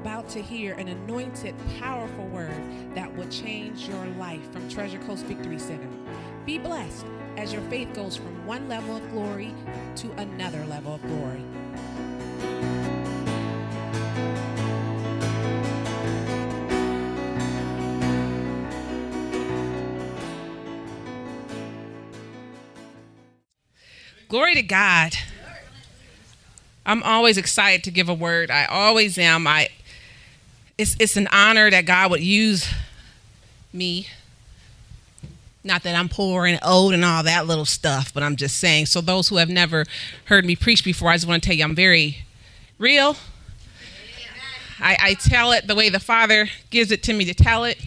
about to hear an anointed, powerful word that will change your life from Treasure Coast Victory Center. Be blessed as your faith goes from one level of glory to another level of glory. Glory to God. I'm always excited to give a word. I always am. I it's it's an honor that God would use me. Not that I'm poor and old and all that little stuff, but I'm just saying. So those who have never heard me preach before, I just want to tell you I'm very real. I, I tell it the way the Father gives it to me to tell it.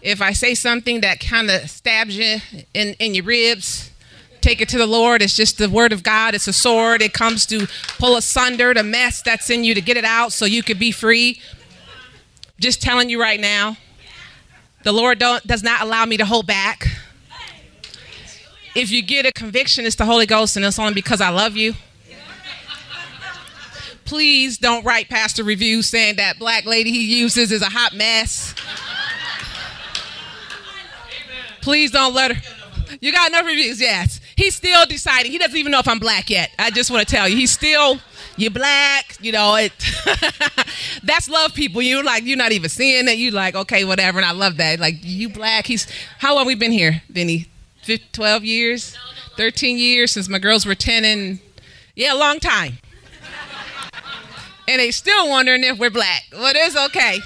If I say something that kind of stabs you in, in your ribs, take it to the Lord. It's just the word of God. It's a sword. It comes to pull asunder the mess that's in you to get it out so you could be free. Just telling you right now, the Lord don't does not allow me to hold back. If you get a conviction, it's the Holy Ghost, and it's only because I love you. Please don't write pastor reviews saying that black lady he uses is a hot mess. Please don't let her. You got enough reviews, yes. He's still deciding. He doesn't even know if I'm black yet. I just want to tell you, he's still you're black, you know, it that's love people. You're like you're not even seeing it. You're like, okay, whatever. And I love that. Like you black. He's how long we been here, Vinny? 12 years? 13 years since my girls were 10 and yeah, a long time. and they still wondering if we're black. Well, it's okay.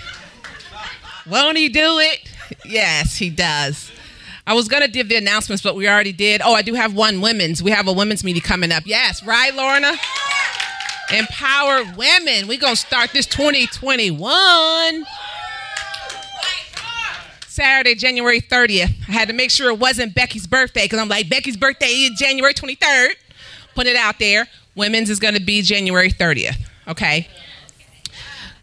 Won't he do it? Yes, he does. I was gonna give the announcements, but we already did. Oh, I do have one women's. We have a women's meeting coming up. Yes, right, Lorna? Empower women. We're gonna start this 2021. Saturday, January 30th. I had to make sure it wasn't Becky's birthday because I'm like, Becky's birthday is January 23rd. Put it out there. Women's is going to be January 30th. Okay.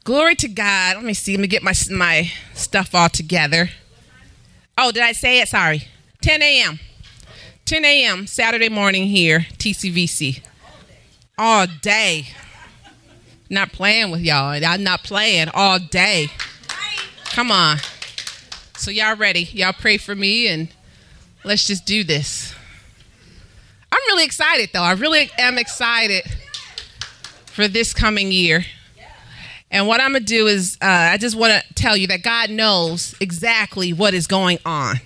Glory to God. Let me see. Let me get my, my stuff all together. Oh, did I say it? Sorry. 10 a.m. 10 a.m. Saturday morning here, TCVC. All day. Not playing with y'all. I'm not playing all day. Come on. So y'all ready? Y'all pray for me and let's just do this. I'm really excited though. I really am excited for this coming year. And what I'm going to do is, uh, I just want to tell you that God knows exactly what is going on.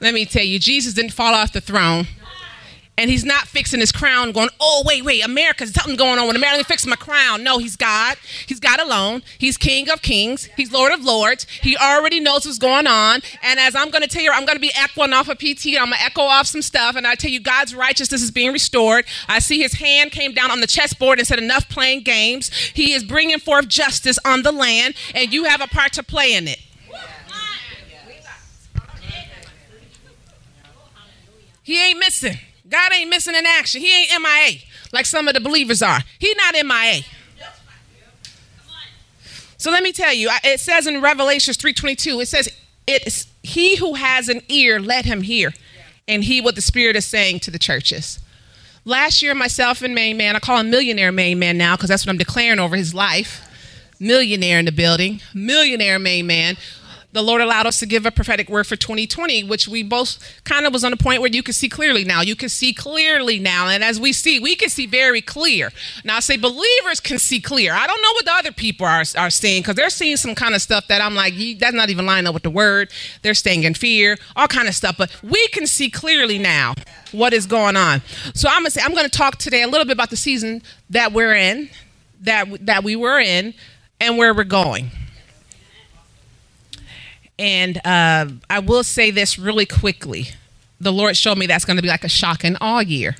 Let me tell you, Jesus didn't fall off the throne and he's not fixing his crown going oh wait wait america something going on with america. Me fix my crown. No he's god. He's god alone. He's king of kings. He's lord of lords. He already knows what's going on. And as i'm going to tell you i'm going to be echoing off of pt i'm going to echo off some stuff. And i tell you god's righteousness is being restored. I see his hand came down on the chessboard and said enough playing games. He is bringing forth justice on the land and you have a part to play in it. He ain't missing God ain't missing an action. He ain't MIA like some of the believers are. He not MIA. So let me tell you, it says in Revelations 3:22, it says, "It's he who has an ear, let him hear, and he what the Spirit is saying to the churches." Last year, myself and Main Man, I call him Millionaire Main Man now because that's what I'm declaring over his life. Millionaire in the building, millionaire Main Man the Lord allowed us to give a prophetic word for 2020, which we both kind of was on a point where you can see clearly now. You can see clearly now. And as we see, we can see very clear. Now, I say believers can see clear. I don't know what the other people are, are seeing because they're seeing some kind of stuff that I'm like, that's not even lining up with the word. They're staying in fear, all kind of stuff. But we can see clearly now what is going on. So I'm gonna say I'm gonna talk today a little bit about the season that we're in, that that we were in, and where we're going. And uh, I will say this really quickly. The Lord showed me that's going to be like a shock and awe year.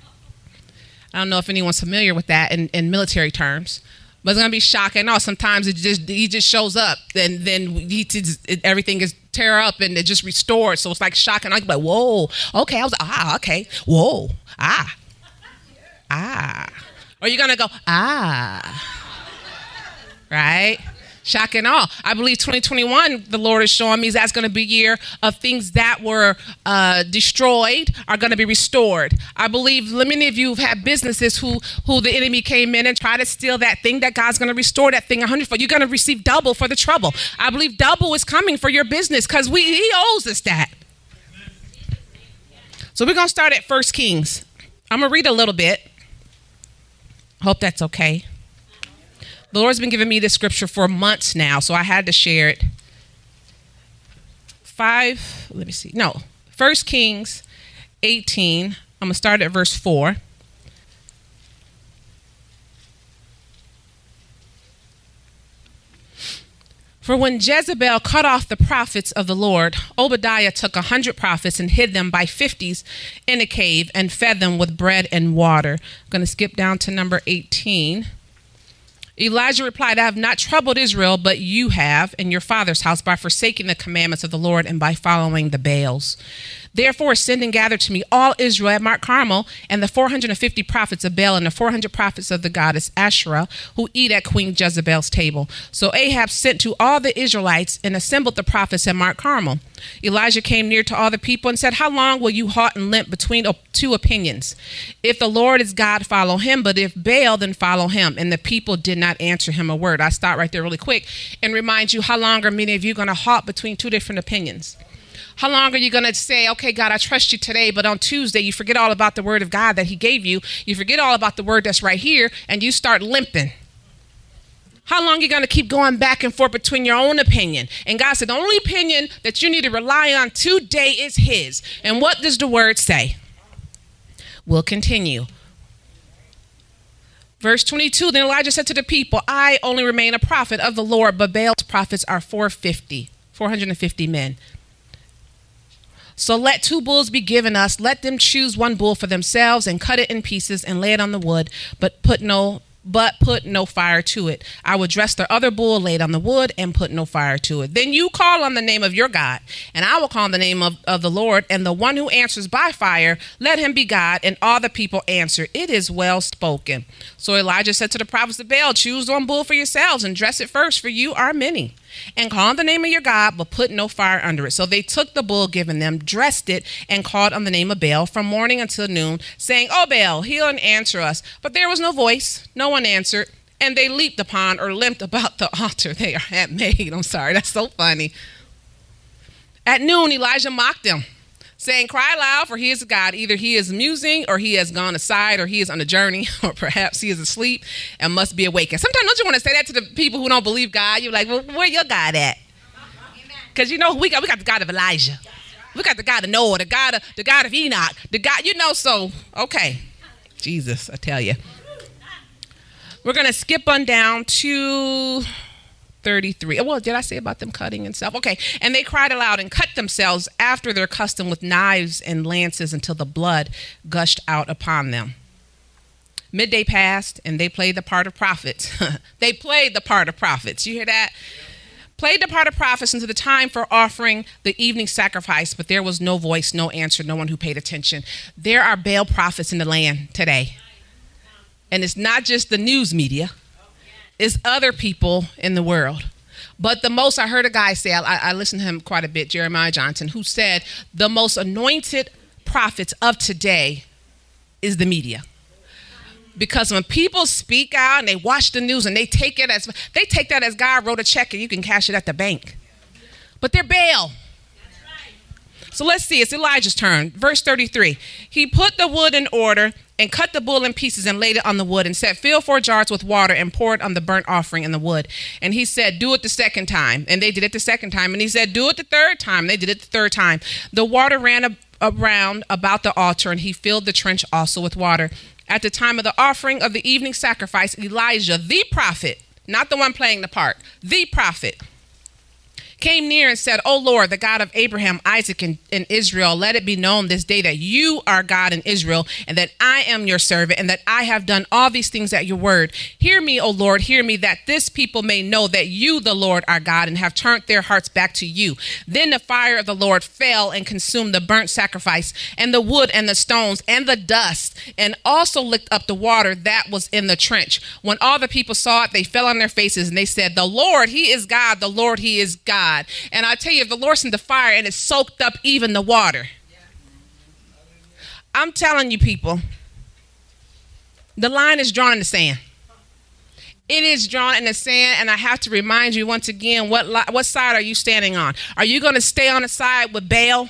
I don't know if anyone's familiar with that in, in military terms, but it's going to be shocking. Oh, sometimes it just he just shows up, and then he just, it, everything is tear up and it just restored. So it's like shocking. I'm like, whoa, okay. I was ah, okay, whoa, ah, ah. Or you're gonna go ah, right? Shock and awe. I believe 2021, the Lord is showing me that's going to be a year of things that were uh, destroyed are going to be restored. I believe many of you have had businesses who who the enemy came in and tried to steal that thing that God's going to restore that thing a hundredfold. You're going to receive double for the trouble. I believe double is coming for your business because we He owes us that. So we're going to start at First Kings. I'm going to read a little bit. Hope that's okay. The Lord's been giving me this scripture for months now, so I had to share it. Five, let me see. No, First Kings 18. I'm going to start at verse 4. For when Jezebel cut off the prophets of the Lord, Obadiah took a hundred prophets and hid them by fifties in a cave and fed them with bread and water. I'm going to skip down to number 18. Elijah replied, I have not troubled Israel, but you have, and your father's house, by forsaking the commandments of the Lord and by following the Baals. Therefore, send and gather to me all Israel at Mount Carmel, and the 450 prophets of Baal and the 400 prophets of the goddess Asherah, who eat at Queen Jezebel's table. So Ahab sent to all the Israelites and assembled the prophets at Mount Carmel. Elijah came near to all the people and said, How long will you halt and limp between two opinions? If the Lord is God, follow him, but if Baal, then follow him. And the people did not answer him a word. I start right there really quick and remind you how long are many of you going to halt between two different opinions? How long are you going to say, okay, God, I trust you today, but on Tuesday you forget all about the word of God that He gave you? You forget all about the word that's right here, and you start limping. How long are you going to keep going back and forth between your own opinion? And God said, the only opinion that you need to rely on today is His. And what does the word say? We'll continue. Verse 22 Then Elijah said to the people, I only remain a prophet of the Lord, but Baal's prophets are 450, 450 men. So let two bulls be given us. Let them choose one bull for themselves and cut it in pieces and lay it on the wood, but put no but put no fire to it. I will dress the other bull, laid on the wood, and put no fire to it. Then you call on the name of your God, and I will call on the name of, of the Lord, and the one who answers by fire, let him be God. And all the people answer, It is well spoken. So Elijah said to the prophets of Baal, Choose one bull for yourselves and dress it first, for you are many and call on the name of your God, but put no fire under it. So they took the bull given them, dressed it, and called on the name of Baal from morning until noon, saying, Oh, Baal, heal and answer us. But there was no voice, no one answered. And they leaped upon or limped about the altar they had made. I'm sorry, that's so funny. At noon, Elijah mocked them saying, Cry loud, for he is God. Either he is musing, or he has gone aside, or he is on a journey, or perhaps he is asleep and must be awakened. Sometimes don't you want to say that to the people who don't believe God? You're like, Well, where your God at? Because you know we got we got the God of Elijah. We got the God of Noah, the God of the God of Enoch, the God, you know, so okay. Jesus, I tell you. We're gonna skip on down to 33. Well, did I say about them cutting and stuff? Okay. And they cried aloud and cut themselves after their custom with knives and lances until the blood gushed out upon them. Midday passed and they played the part of prophets. they played the part of prophets. You hear that? Played the part of prophets until the time for offering the evening sacrifice, but there was no voice, no answer, no one who paid attention. There are Baal prophets in the land today. And it's not just the news media it's other people in the world. But the most I heard a guy say, I, I listened to him quite a bit, Jeremiah Johnson, who said the most anointed prophets of today is the media. Because when people speak out and they watch the news and they take it as they take that as God wrote a check and you can cash it at the bank. But they're Baal. So let's see, it's Elijah's turn. Verse 33. He put the wood in order and cut the bull in pieces and laid it on the wood and said, Fill four jars with water and pour it on the burnt offering and the wood. And he said, Do it the second time. And they did it the second time. And he said, Do it the third time. They did it the third time. The water ran around about the altar, and he filled the trench also with water. At the time of the offering of the evening sacrifice, Elijah, the prophet, not the one playing the part, the prophet, came near and said, O Lord, the God of Abraham, Isaac, and, and, Israel, let it be known this day that you are God in Israel, and that I am your servant, and that I have done all these things at your word. Hear me, O Lord, hear me, that this people may know that you, the Lord, are God, and have turned their hearts back to you. Then the fire of the Lord fell and consumed the burnt sacrifice, and the wood, and the stones, and the dust, and also licked up the water that was in the trench. When all the people saw it, they fell on their faces, and they said, The Lord, He is God, the Lord, He is God. God. And I tell you, if the Lord sent the fire and it soaked up even the water, I'm telling you, people, the line is drawn in the sand. It is drawn in the sand, and I have to remind you once again what, what side are you standing on? Are you going to stay on the side with Baal?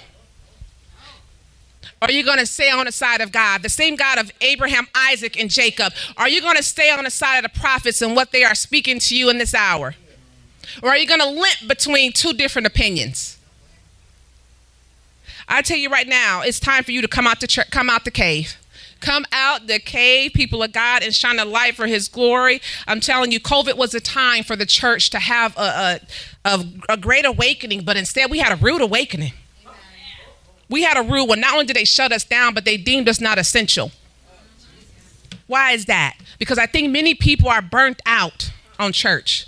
Are you going to stay on the side of God, the same God of Abraham, Isaac, and Jacob? Are you going to stay on the side of the prophets and what they are speaking to you in this hour? Or are you going to limp between two different opinions? I tell you right now, it's time for you to come out the ch- come out the cave. Come out the cave, people of God, and shine a light for His glory. I'm telling you, COVID was a time for the church to have a, a, a, a great awakening, but instead we had a rude awakening. We had a rule where not only did they shut us down, but they deemed us not essential. Why is that? Because I think many people are burnt out on church.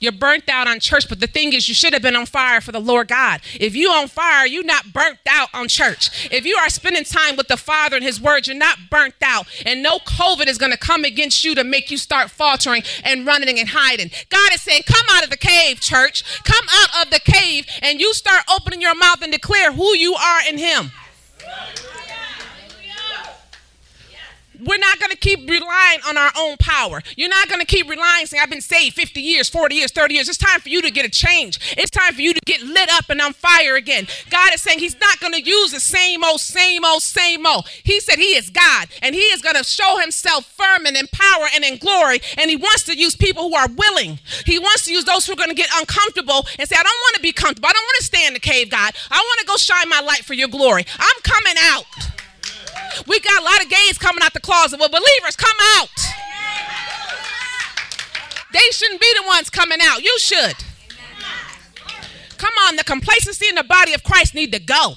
You're burnt out on church, but the thing is, you should have been on fire for the Lord God. If you on fire, you're not burnt out on church. If you are spending time with the Father and His Word, you're not burnt out. And no COVID is going to come against you to make you start faltering and running and hiding. God is saying, Come out of the cave, church. Come out of the cave, and you start opening your mouth and declare who you are in Him. We're not going to keep relying on our own power. You're not going to keep relying saying, I've been saved 50 years, 40 years, 30 years. It's time for you to get a change. It's time for you to get lit up and on fire again. God is saying He's not going to use the same old, same old, same old. He said He is God and He is going to show Himself firm and in power and in glory. And He wants to use people who are willing. He wants to use those who are going to get uncomfortable and say, I don't want to be comfortable. I don't want to stay in the cave, God. I want to go shine my light for your glory. I'm coming out. We got a lot of gays coming out the closet. Well, believers, come out. They shouldn't be the ones coming out. You should. Come on, the complacency in the body of Christ need to go.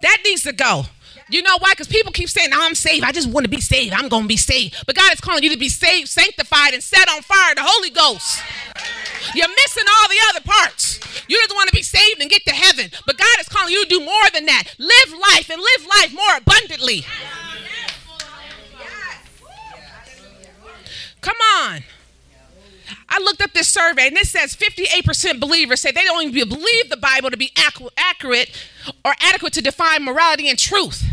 That needs to go. You know why? Because people keep saying, I'm saved. I just want to be saved. I'm going to be saved. But God is calling you to be saved, sanctified, and set on fire the Holy Ghost. You're missing all the other parts. You just want to be saved and get to heaven. But God is calling you to do more than that. Live life and live life more abundantly. Come on. I looked up this survey and it says 58% believers say they don't even believe the Bible to be accurate or adequate to define morality and truth.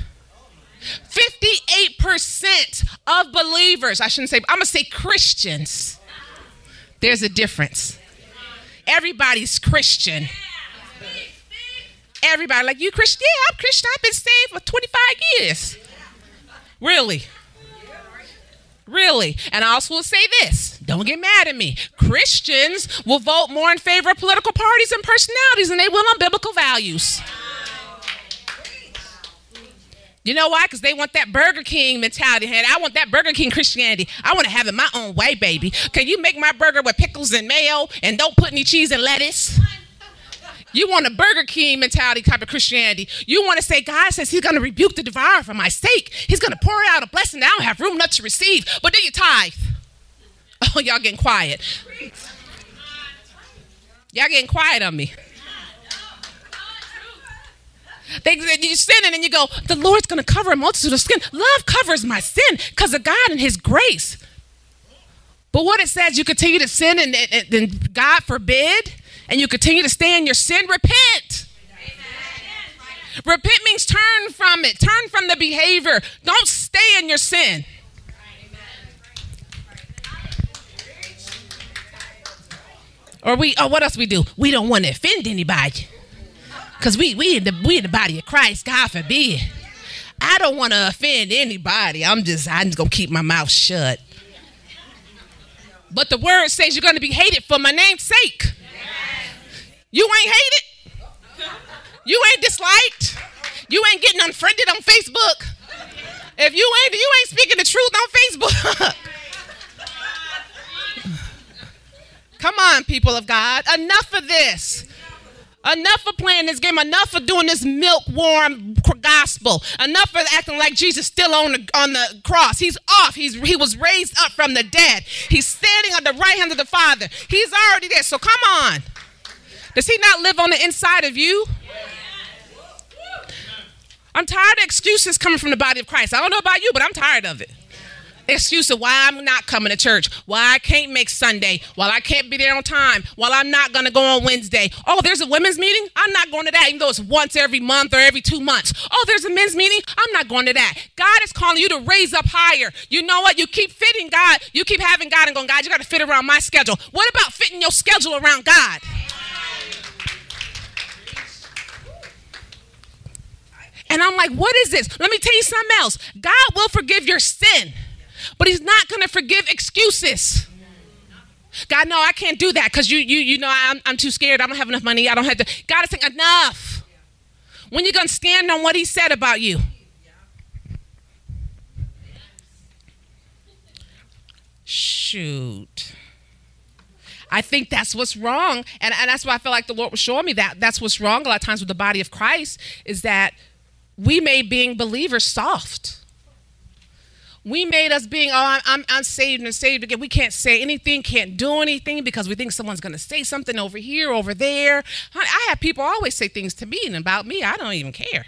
58% of believers, I shouldn't say, I'm going to say Christians. There's a difference. Everybody's Christian. Everybody, like, you Christian? Yeah, I'm Christian. I've been saved for 25 years. Really? Really? And I also will say this don't get mad at me. Christians will vote more in favor of political parties and personalities than they will on biblical values. You know why? Because they want that Burger King mentality. And I want that Burger King Christianity. I want to have it my own way, baby. Can you make my burger with pickles and mayo and don't put any cheese and lettuce? You want a Burger King mentality type of Christianity. You want to say, God says He's going to rebuke the devourer for my sake. He's going to pour out a blessing I don't have room enough to receive. But do you tithe? Oh, y'all getting quiet. Y'all getting quiet on me. They, you sin and you go, the Lord's going to cover a multitude of sin. Love covers my sin because of God and His grace. But what it says, you continue to sin and, and God forbid, and you continue to stay in your sin, repent. Repent means turn from it, turn from the behavior. Don't stay in your sin. Or we, oh, what else we do? We don't want to offend anybody. Because we, we, in the, we in the body of Christ, God forbid. I don't want to offend anybody. I'm just, I'm just going to keep my mouth shut. But the word says you're going to be hated for my name's sake. You ain't hated. You ain't disliked. You ain't getting unfriended on Facebook. If you ain't, you ain't speaking the truth on Facebook. Come on, people of God. Enough of this. Enough of playing this game. Enough of doing this milk warm gospel. Enough of acting like Jesus still on the on the cross. He's off. He's he was raised up from the dead. He's standing on the right hand of the Father. He's already there. So come on. Does he not live on the inside of you? I'm tired of excuses coming from the body of Christ. I don't know about you, but I'm tired of it excuse of why I'm not coming to church, why I can't make Sunday, why I can't be there on time, why I'm not going to go on Wednesday. Oh, there's a women's meeting? I'm not going to that, even though it's once every month or every two months. Oh, there's a men's meeting? I'm not going to that. God is calling you to raise up higher. You know what? You keep fitting God. You keep having God and going, God, you got to fit around my schedule. What about fitting your schedule around God? And I'm like, what is this? Let me tell you something else. God will forgive your sin but he's not going to forgive excuses. God, no, I can't do that because you, you, you know, I'm, I'm too scared. I don't have enough money. I don't have to. God is saying, enough. When you're going to stand on what he said about you? Shoot. I think that's what's wrong. And, and that's why I feel like the Lord was showing me that. That's what's wrong a lot of times with the body of Christ is that we made being believers soft. We made us being, oh, I'm, I'm, I'm saved and saved again. We can't say anything, can't do anything because we think someone's going to say something over here, over there. I have people always say things to me and about me. I don't even care.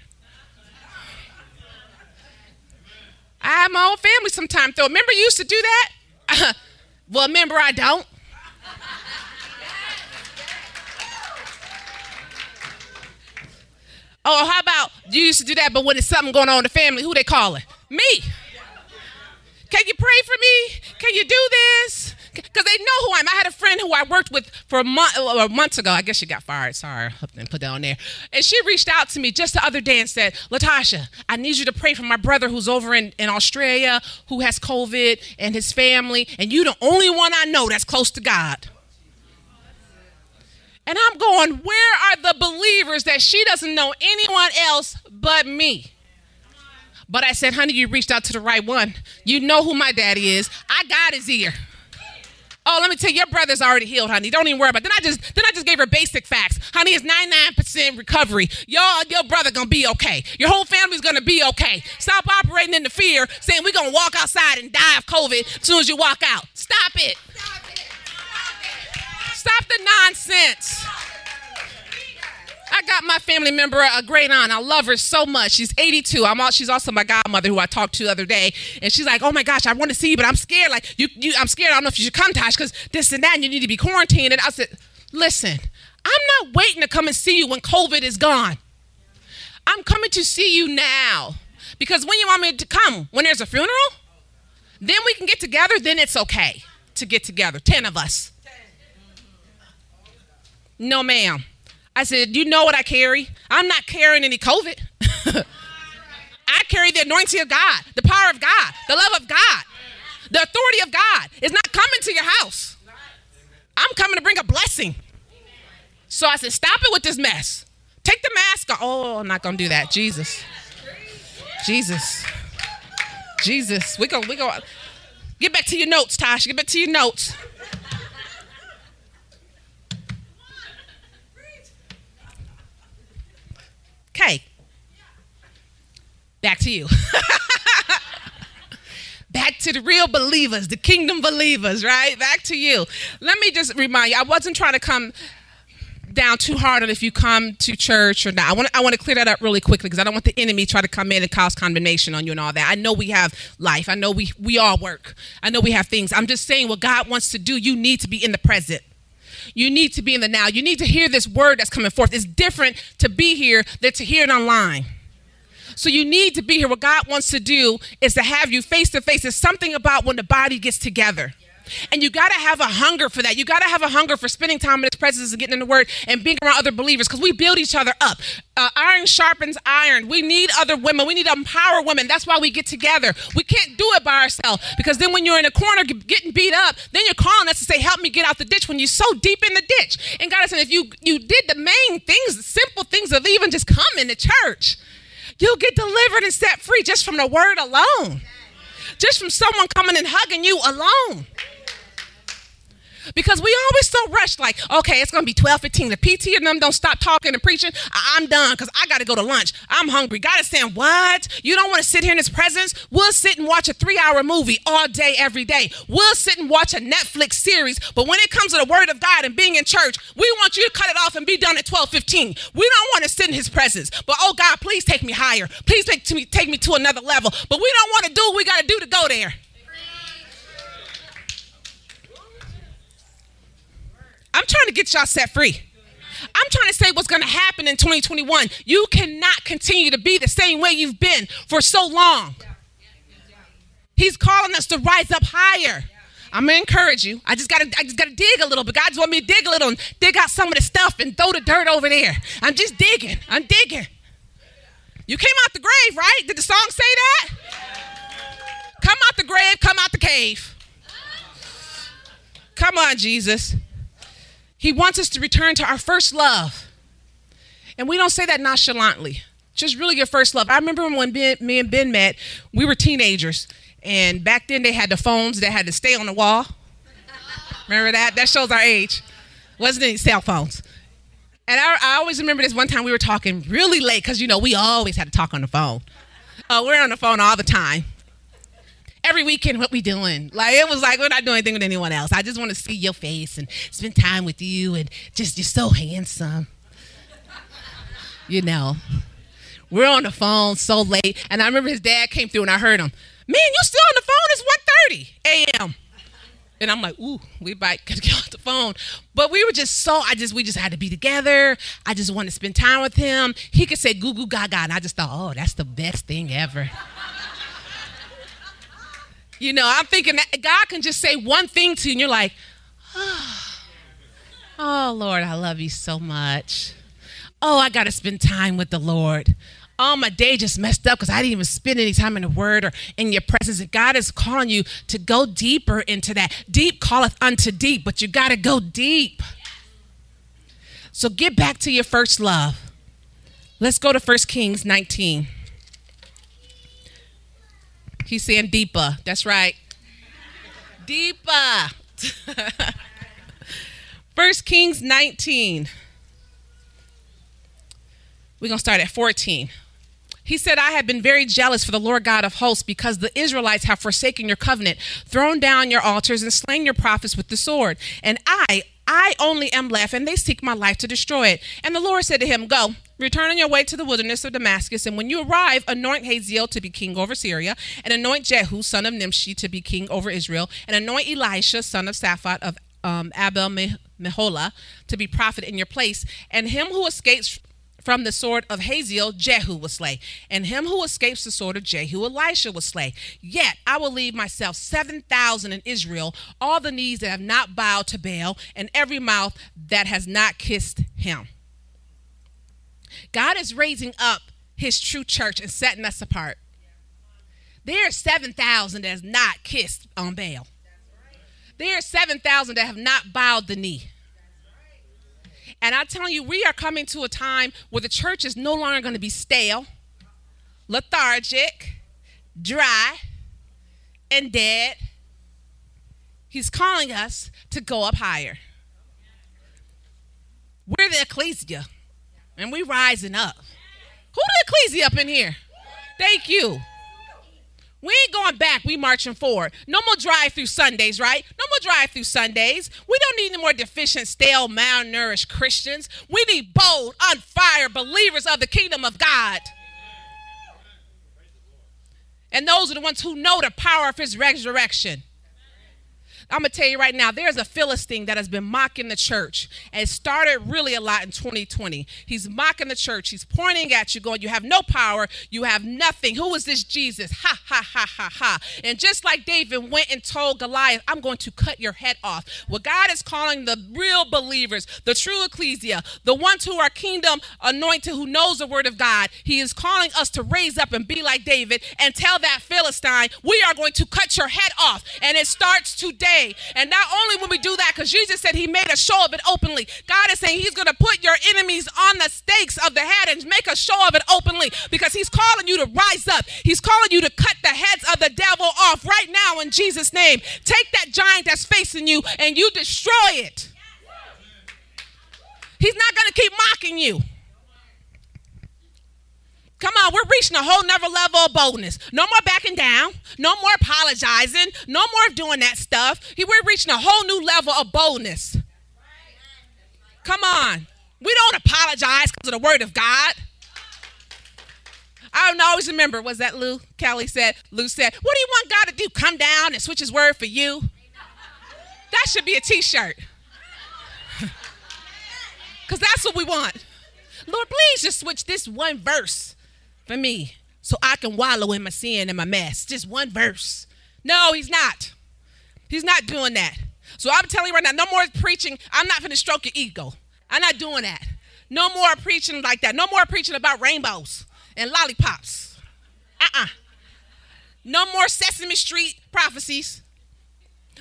I have my own family sometimes, though. Remember, you used to do that? well, remember, I don't. Oh, how about you used to do that, but when it's something going on in the family, who they calling? Me. Can you pray for me? Can you do this? Because they know who I am. I had a friend who I worked with for a month, or months ago. I guess she got fired. Sorry, I didn't put that on there. And she reached out to me just the other day and said, LaTasha, I need you to pray for my brother who's over in, in Australia who has COVID and his family. And you're the only one I know that's close to God. And I'm going, where are the believers that she doesn't know anyone else but me? But I said, honey, you reached out to the right one. You know who my daddy is. I got his ear. Oh, let me tell you, your brother's already healed, honey. Don't even worry about it. Then I just then I just gave her basic facts. Honey, it's 99% recovery. Your, your brother gonna be okay. Your whole family's gonna be okay. Stop operating in the fear, saying we're gonna walk outside and die of COVID as soon as you walk out. Stop it. Stop, it. Stop the nonsense. I got my family member, a great aunt. I love her so much. She's 82. I'm all, she's also my godmother who I talked to the other day. And she's like, oh my gosh, I want to see you, but I'm scared. Like, you, you I'm scared. I don't know if you should come, Tosh, because this and that, and you need to be quarantined. And I said, listen, I'm not waiting to come and see you when COVID is gone. I'm coming to see you now. Because when you want me to come, when there's a funeral, then we can get together, then it's okay to get together. 10 of us. No, ma'am. I said, You know what I carry? I'm not carrying any COVID. I carry the anointing of God, the power of God, the love of God, the authority of God. It's not coming to your house. I'm coming to bring a blessing. So I said, Stop it with this mess. Take the mask off. Oh, I'm not going to do that. Jesus. Jesus. Jesus. We go, we go. Get back to your notes, Tasha. Get back to your notes. Okay. Back to you. Back to the real believers, the kingdom believers, right? Back to you. Let me just remind you, I wasn't trying to come down too hard on if you come to church or not. I want I want to clear that up really quickly because I don't want the enemy try to come in and cause condemnation on you and all that. I know we have life. I know we we all work. I know we have things. I'm just saying what God wants to do. You need to be in the present. You need to be in the now. You need to hear this word that's coming forth. It's different to be here than to hear it online. So you need to be here. What God wants to do is to have you face to face. It's something about when the body gets together. And you got to have a hunger for that. You got to have a hunger for spending time in His presence and getting in the Word and being around other believers because we build each other up. Uh, iron sharpens iron. We need other women. We need to empower women. That's why we get together. We can't do it by ourselves because then when you're in a corner getting beat up, then you're calling us to say, "Help me get out the ditch." When you're so deep in the ditch, and God is saying, if you you did the main things, the simple things of even just coming to church, you'll get delivered and set free just from the Word alone, just from someone coming and hugging you alone. Because we always so rushed, like, okay, it's gonna be 12, 15. The PT and them don't stop talking and preaching. I- am done because I gotta go to lunch. I'm hungry. God is saying, What? You don't want to sit here in his presence? We'll sit and watch a three-hour movie all day, every day. We'll sit and watch a Netflix series, but when it comes to the word of God and being in church, we want you to cut it off and be done at 12, 15. We don't want to sit in his presence. But oh God, please take me higher. Please take, me, take me to another level. But we don't want to do what we gotta do to go there. Trying to get y'all set free. I'm trying to say what's going to happen in 2021. You cannot continue to be the same way you've been for so long. He's calling us to rise up higher. I'm gonna encourage you. I just gotta, I just gotta dig a little. But God's want me to dig a little and dig out some of the stuff and throw the dirt over there. I'm just digging. I'm digging. You came out the grave, right? Did the song say that? Come out the grave, come out the cave. Come on, Jesus. He wants us to return to our first love. And we don't say that nonchalantly. Just really your first love. I remember when ben, me and Ben met, we were teenagers. And back then they had the phones that had to stay on the wall. Remember that? That shows our age. Wasn't any cell phones. And I, I always remember this one time we were talking really late because, you know, we always had to talk on the phone. Uh, we're on the phone all the time every weekend what we doing? Like it was like we're not doing anything with anyone else. I just want to see your face and spend time with you and just you're so handsome. You know we're on the phone so late and i remember his dad came through and i heard him man you're still on the phone? It's 1.30 a.m and i'm like ooh we might get off the phone. But we were just so i just we just had to be together. I just wanted to spend time with him. He could say goo goo gaga and i just thought oh that's the best thing ever you know, I'm thinking that God can just say one thing to you, and you're like, oh, Lord, I love you so much. Oh, I got to spend time with the Lord. Oh, my day just messed up because I didn't even spend any time in the Word or in your presence. And God is calling you to go deeper into that. Deep calleth unto deep, but you got to go deep. So get back to your first love. Let's go to 1 Kings 19. He's saying deeper. That's right. Deeper. First Kings 19. We're going to start at 14. He said, I have been very jealous for the Lord God of hosts because the Israelites have forsaken your covenant, thrown down your altars, and slain your prophets with the sword. And I, I only am left, and they seek my life to destroy it. And the Lord said to him, Go, return on your way to the wilderness of Damascus, and when you arrive, anoint Hazael to be king over Syria, and anoint Jehu, son of Nimshi, to be king over Israel, and anoint Elisha, son of Shaphat of um, Abel Meholah, to be prophet in your place, and him who escapes from the sword of Hazael, Jehu will slay, and him who escapes the sword of Jehu, Elisha will slay. Yet I will leave myself 7,000 in Israel, all the knees that have not bowed to Baal, and every mouth that has not kissed him. God is raising up his true church and setting us apart. There are 7,000 that has not kissed on Baal. There are 7,000 that have not bowed the knee. And I'm telling you, we are coming to a time where the church is no longer going to be stale, lethargic, dry, and dead. He's calling us to go up higher. We're the ecclesia, and we rising up. Who the ecclesia up in here? Thank you. We ain't going back. We marching forward. No more drive-through Sundays, right? No more drive-through Sundays. We don't need any more deficient, stale, malnourished Christians. We need bold, on fire believers of the kingdom of God. And those are the ones who know the power of his resurrection. I'm going to tell you right now, there's a Philistine that has been mocking the church. And started really a lot in 2020. He's mocking the church. He's pointing at you, going, You have no power. You have nothing. Who is this Jesus? Ha, ha, ha, ha, ha. And just like David went and told Goliath, I'm going to cut your head off. What God is calling the real believers, the true ecclesia, the ones who are kingdom anointed, who knows the word of God, He is calling us to raise up and be like David and tell that Philistine, We are going to cut your head off. And it starts today way. And not only when we do that, because Jesus said he made a show of it openly, God is saying he's going to put your enemies on the stakes of the head and make a show of it openly because he's calling you to rise up. He's calling you to cut the heads of the devil off right now in Jesus' name. Take that giant that's facing you and you destroy it. He's not going to keep mocking you. Come on, we're reaching a whole nother level of boldness. No more backing down. No more apologizing. No more doing that stuff. We're reaching a whole new level of boldness. Come on. We don't apologize because of the word of God. I don't always remember, was that Lou? Kelly said, Lou said, What do you want God to do? Come down and switch his word for you? That should be a t shirt. Because that's what we want. Lord, please just switch this one verse for me so I can wallow in my sin and my mess. Just one verse. No, he's not. He's not doing that. So I'm telling you right now, no more preaching. I'm not going to stroke your ego. I'm not doing that. No more preaching like that. No more preaching about rainbows and lollipops. Uh-uh. No more Sesame Street prophecies.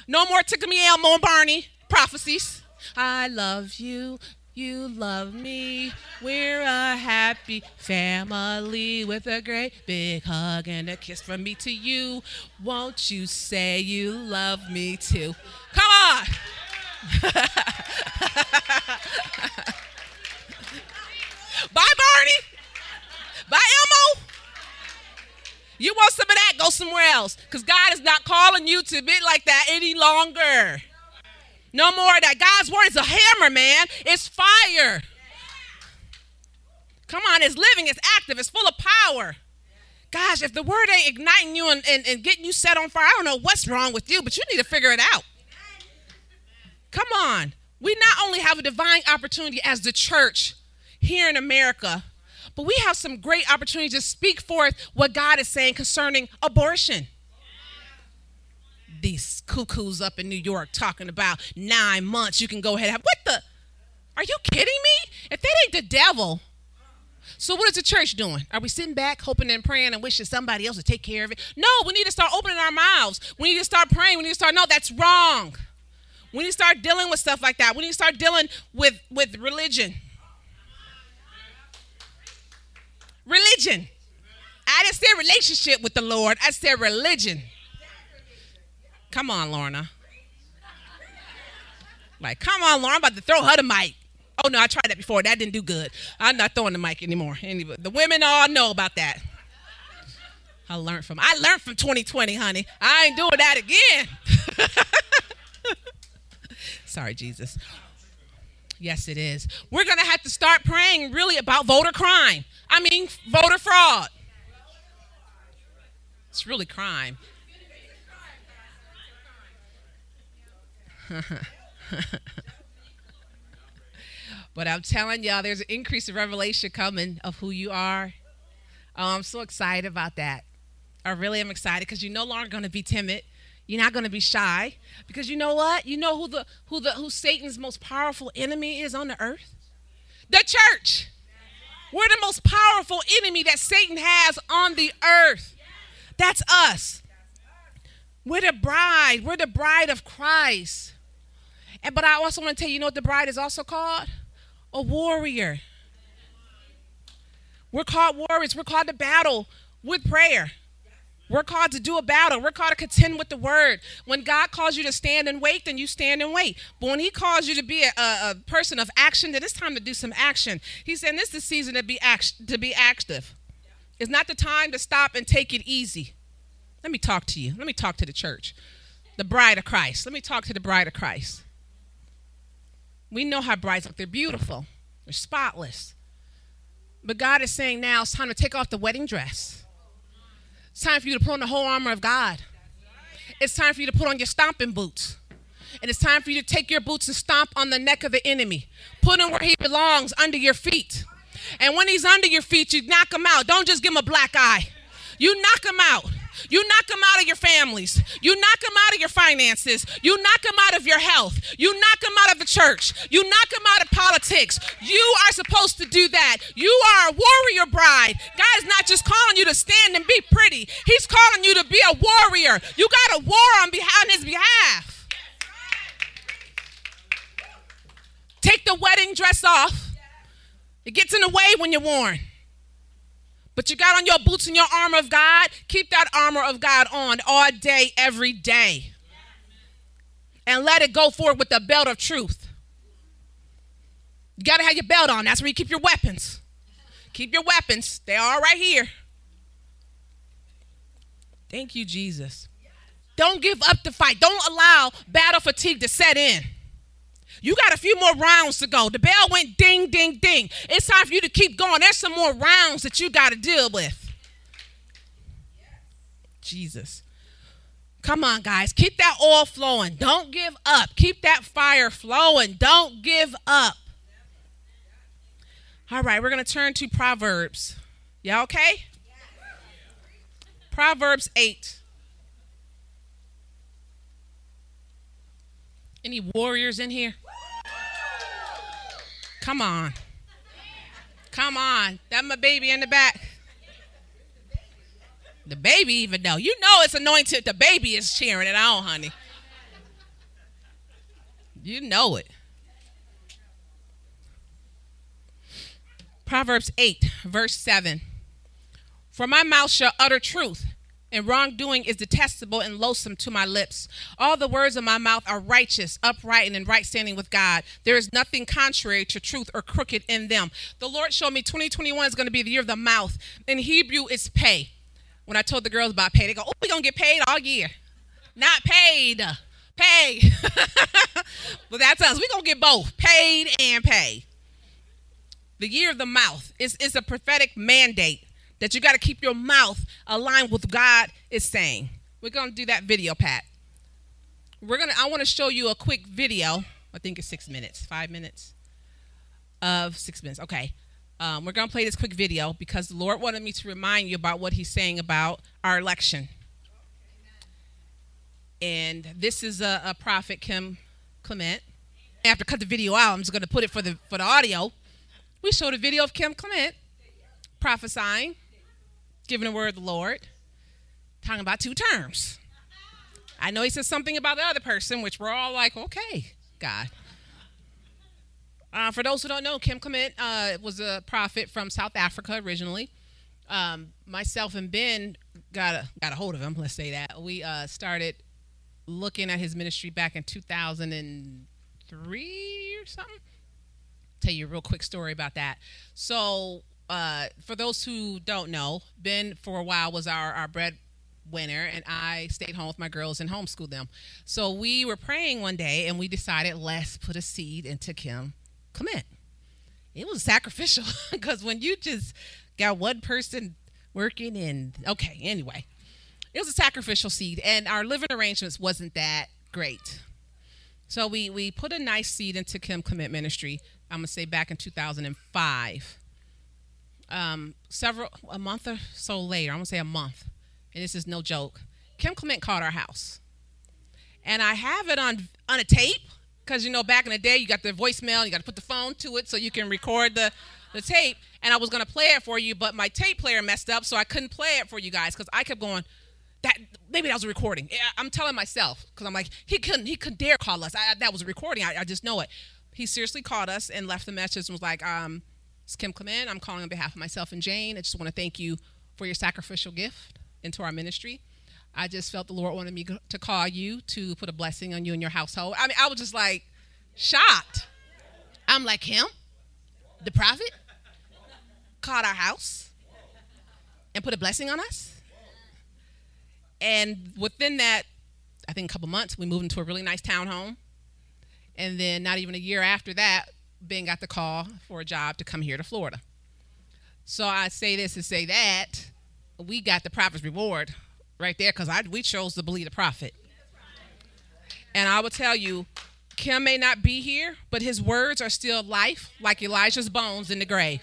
No more Tickle Me Elmo and Barney prophecies. I love you. You love me. We're a happy family with a great big hug and a kiss from me to you. Won't you say you love me too? Come on. Bye, Barney. Bye, Elmo. You want some of that? Go somewhere else. Because God is not calling you to be like that any longer. No more that. God's word is a hammer, man. It's fire. Come on, it's living, it's active, it's full of power. Gosh, if the word ain't igniting you and, and, and getting you set on fire, I don't know what's wrong with you, but you need to figure it out. Come on. We not only have a divine opportunity as the church here in America, but we have some great opportunities to speak forth what God is saying concerning abortion these cuckoos up in New York talking about nine months. You can go ahead. Have, what the? Are you kidding me? If that ain't the devil. So what is the church doing? Are we sitting back, hoping and praying and wishing somebody else to take care of it? No, we need to start opening our mouths. We need to start praying. We need to start. No, that's wrong. We need to start dealing with stuff like that. We need to start dealing with with religion. Religion. I didn't say relationship with the Lord. I said religion. Come on, Lorna. Like, come on, Lorna. I'm about to throw her the mic. Oh no, I tried that before. That didn't do good. I'm not throwing the mic anymore. Anyway, the women all know about that. I learned from I learned from 2020, honey. I ain't doing that again. Sorry, Jesus. Yes, it is. We're gonna have to start praying really about voter crime. I mean, voter fraud. It's really crime. but I'm telling y'all, there's an increase of revelation coming of who you are. Oh, I'm so excited about that. I really am excited because you're no longer going to be timid. You're not going to be shy because you know what? You know who the who the who Satan's most powerful enemy is on the earth? The church. We're the most powerful enemy that Satan has on the earth. That's us. We're the bride. We're the bride of Christ. And, but I also want to tell you, you know what the bride is also called? A warrior. We're called warriors. We're called to battle with prayer. We're called to do a battle. We're called to contend with the word. When God calls you to stand and wait, then you stand and wait. But when He calls you to be a, a, person of action, then it's time to do some action. He's saying this is the season to be act, to be active. It's not the time to stop and take it easy. Let me talk to you. Let me talk to the church, the bride of Christ. Let me talk to the bride of Christ. We know how brides look. They're beautiful, they're spotless. But God is saying now it's time to take off the wedding dress. It's time for you to put on the whole armor of God. It's time for you to put on your stomping boots. And it's time for you to take your boots and stomp on the neck of the enemy. Put him where he belongs, under your feet. And when he's under your feet, you knock him out. Don't just give him a black eye. You knock him out. You knock them out of your families. You knock them out of your finances. You knock them out of your health. You knock them out of the church. You knock them out of politics. You are supposed to do that. You are a warrior bride. God is not just calling you to stand and be pretty, He's calling you to be a warrior. You got a war on, behalf, on His behalf. Take the wedding dress off. It gets in the way when you're worn. But you got on your boots and your armor of God. Keep that armor of God on all day, every day. And let it go forward with the belt of truth. You got to have your belt on. That's where you keep your weapons. Keep your weapons. They are right here. Thank you, Jesus. Don't give up the fight. Don't allow battle fatigue to set in. You got a few more rounds to go. The bell went ding, ding, ding. It's time for you to keep going. There's some more rounds that you got to deal with. Jesus. Come on, guys. Keep that oil flowing. Don't give up. Keep that fire flowing. Don't give up. All right, we're going to turn to Proverbs. Y'all okay? Proverbs 8. Any warriors in here? Come on. Come on. That my baby in the back. The baby even though. You know it's anointed. The baby is cheering it on, honey. You know it. Proverbs 8, verse 7. For my mouth shall utter truth and wrongdoing is detestable and loathsome to my lips. All the words of my mouth are righteous, upright, and in right standing with God. There is nothing contrary to truth or crooked in them. The Lord showed me 2021 is going to be the year of the mouth. In Hebrew, it's pay. When I told the girls about pay, they go, Oh, we're going to get paid all year. Not paid, pay. well, that's us. We're going to get both paid and pay. The year of the mouth is, is a prophetic mandate that you got to keep your mouth aligned with God is saying. We're going to do that video, Pat. We're going to I want to show you a quick video. I think it's 6 minutes, 5 minutes of 6 minutes. Okay. Um, we're going to play this quick video because the Lord wanted me to remind you about what he's saying about our election. And this is a, a prophet, Kim Clement. After cut the video out, I'm just going to put it for the for the audio. We showed a video of Kim Clement prophesying giving the word of the Lord, talking about two terms. I know he says something about the other person, which we're all like, okay, God. Uh, for those who don't know, Kim Clement uh, was a prophet from South Africa originally. Um, myself and Ben got a, got a hold of him. Let's say that we uh, started looking at his ministry back in 2003 or something. Tell you a real quick story about that. So uh, for those who don't know, Ben for a while was our, our breadwinner, and I stayed home with my girls and homeschooled them. So we were praying one day, and we decided let's put a seed into Kim Clement. It was sacrificial because when you just got one person working, and okay, anyway, it was a sacrificial seed, and our living arrangements wasn't that great. So we we put a nice seed into Kim Clement Ministry. I'm gonna say back in 2005 um, several a month or so later, I'm gonna say a month, and this is no joke. Kim Clement called our house, and I have it on on a tape because you know back in the day you got the voicemail, you got to put the phone to it so you can record the the tape. And I was gonna play it for you, but my tape player messed up, so I couldn't play it for you guys because I kept going. That maybe that was a recording. I'm telling myself because I'm like he couldn't he couldn't dare call us. I, that was a recording. I, I just know it. He seriously called us and left the message and was like, um, it's Kim Clement. I'm calling on behalf of myself and Jane. I just want to thank you for your sacrificial gift into our ministry. I just felt the Lord wanted me to call you to put a blessing on you and your household. I mean, I was just like shocked. I'm like, him, the prophet, called our house and put a blessing on us. And within that, I think a couple months, we moved into a really nice townhome. And then, not even a year after that, Ben got the call for a job to come here to Florida. So I say this to say that we got the prophet's reward right there because we chose to believe the prophet. And I will tell you, Kim may not be here, but his words are still life, like Elijah's bones in the grave.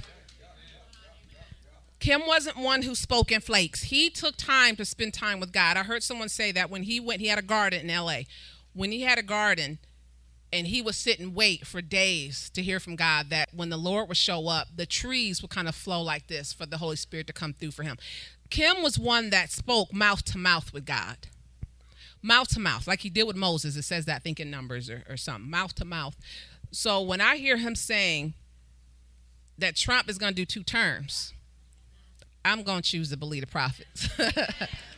Kim wasn't one who spoke in flakes. He took time to spend time with God. I heard someone say that when he went, he had a garden in LA. When he had a garden, and he would sit and wait for days to hear from God that when the Lord would show up, the trees would kind of flow like this for the Holy Spirit to come through for him. Kim was one that spoke mouth to mouth with God. Mouth to mouth, like he did with Moses. It says that, I think, in Numbers or, or something. Mouth to mouth. So when I hear him saying that Trump is going to do two terms, I'm going to choose to believe the prophets.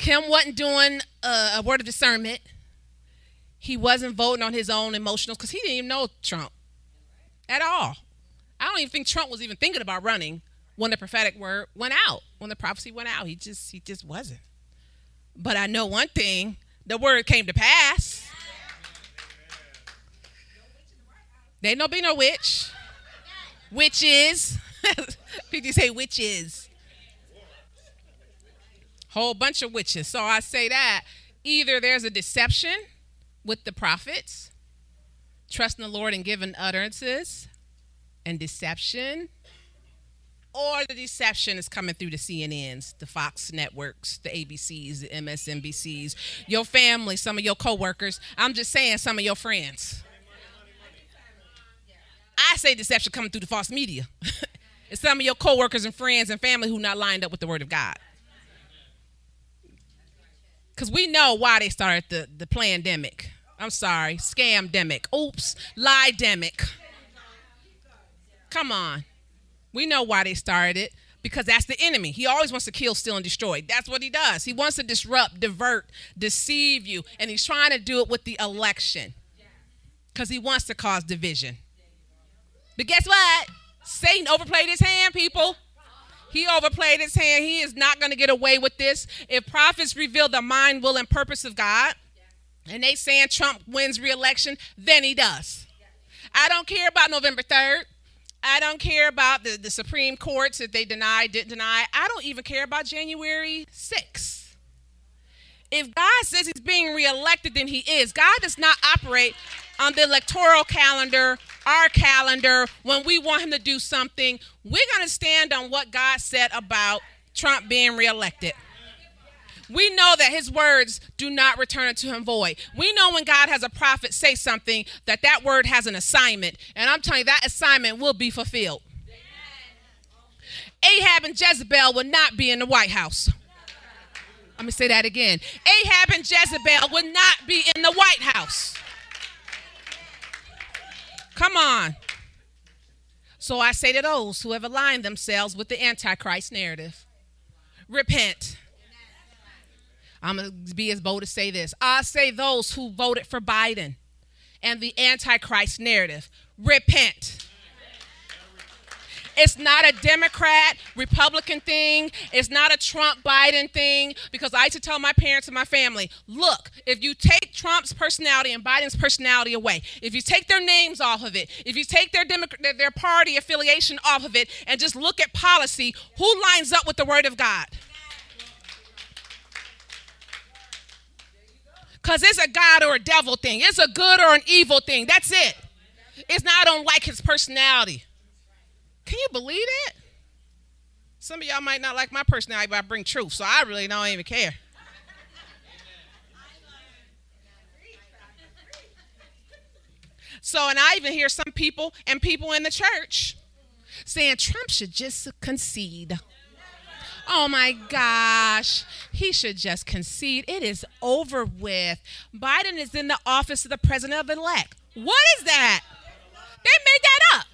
Kim wasn't doing a, word of discernment. He wasn't voting on his own emotionals because he didn't even know Trump at all. I don't even think Trump was even thinking about running when the prophetic word went out, when the prophecy went out. He just he just wasn't. But I know one thing, the word came to pass. There ain't no be no witch. Witches. People say witches. Whole bunch of witches. So I say that either there's a deception with the prophets, trusting the Lord and giving utterances, and deception, or the deception is coming through the CNNs, the Fox networks, the ABCs, the MSNBCs, your family, some of your coworkers. I'm just saying, some of your friends. I say deception coming through the false media. it's some of your coworkers and friends and family who not lined up with the word of God. Because we know why they started the, the pandemic. I'm sorry, scamdemic. Oops, lie demic. Come on. We know why they started it because that's the enemy. He always wants to kill, steal, and destroy. That's what he does. He wants to disrupt, divert, deceive you, and he's trying to do it with the election because he wants to cause division. But guess what? Satan overplayed his hand, people. He overplayed his hand. He is not going to get away with this. If prophets reveal the mind, will, and purpose of God, and they saying Trump wins re-election, then he does. I don't care about November 3rd. I don't care about the, the Supreme Courts that they deny, didn't deny. I don't even care about January 6th. If God says he's being reelected, then he is. God does not operate on the electoral calendar, our calendar, when we want him to do something. We're going to stand on what God said about Trump being reelected. We know that his words do not return to him void. We know when God has a prophet say something that that word has an assignment, and I'm telling you that assignment will be fulfilled. Ahab and Jezebel will not be in the White House. Let me say that again. Ahab and Jezebel will not be in the White House. Come on. So I say to those who have aligned themselves with the Antichrist narrative repent. I'm going to be as bold to say this. I say those who voted for Biden and the Antichrist narrative repent. It's not a Democrat, Republican thing. It's not a Trump Biden thing. Because I used to tell my parents and my family look, if you take Trump's personality and Biden's personality away, if you take their names off of it, if you take their, Democrat, their party affiliation off of it, and just look at policy, who lines up with the Word of God? Because it's a God or a devil thing. It's a good or an evil thing. That's it. It's not on like his personality. Can you believe it? Some of y'all might not like my personality, but I bring truth, so I really don't even care. So, and I even hear some people and people in the church saying Trump should just concede. Oh my gosh, he should just concede. It is over with. Biden is in the office of the president of elect. What is that? They made that up.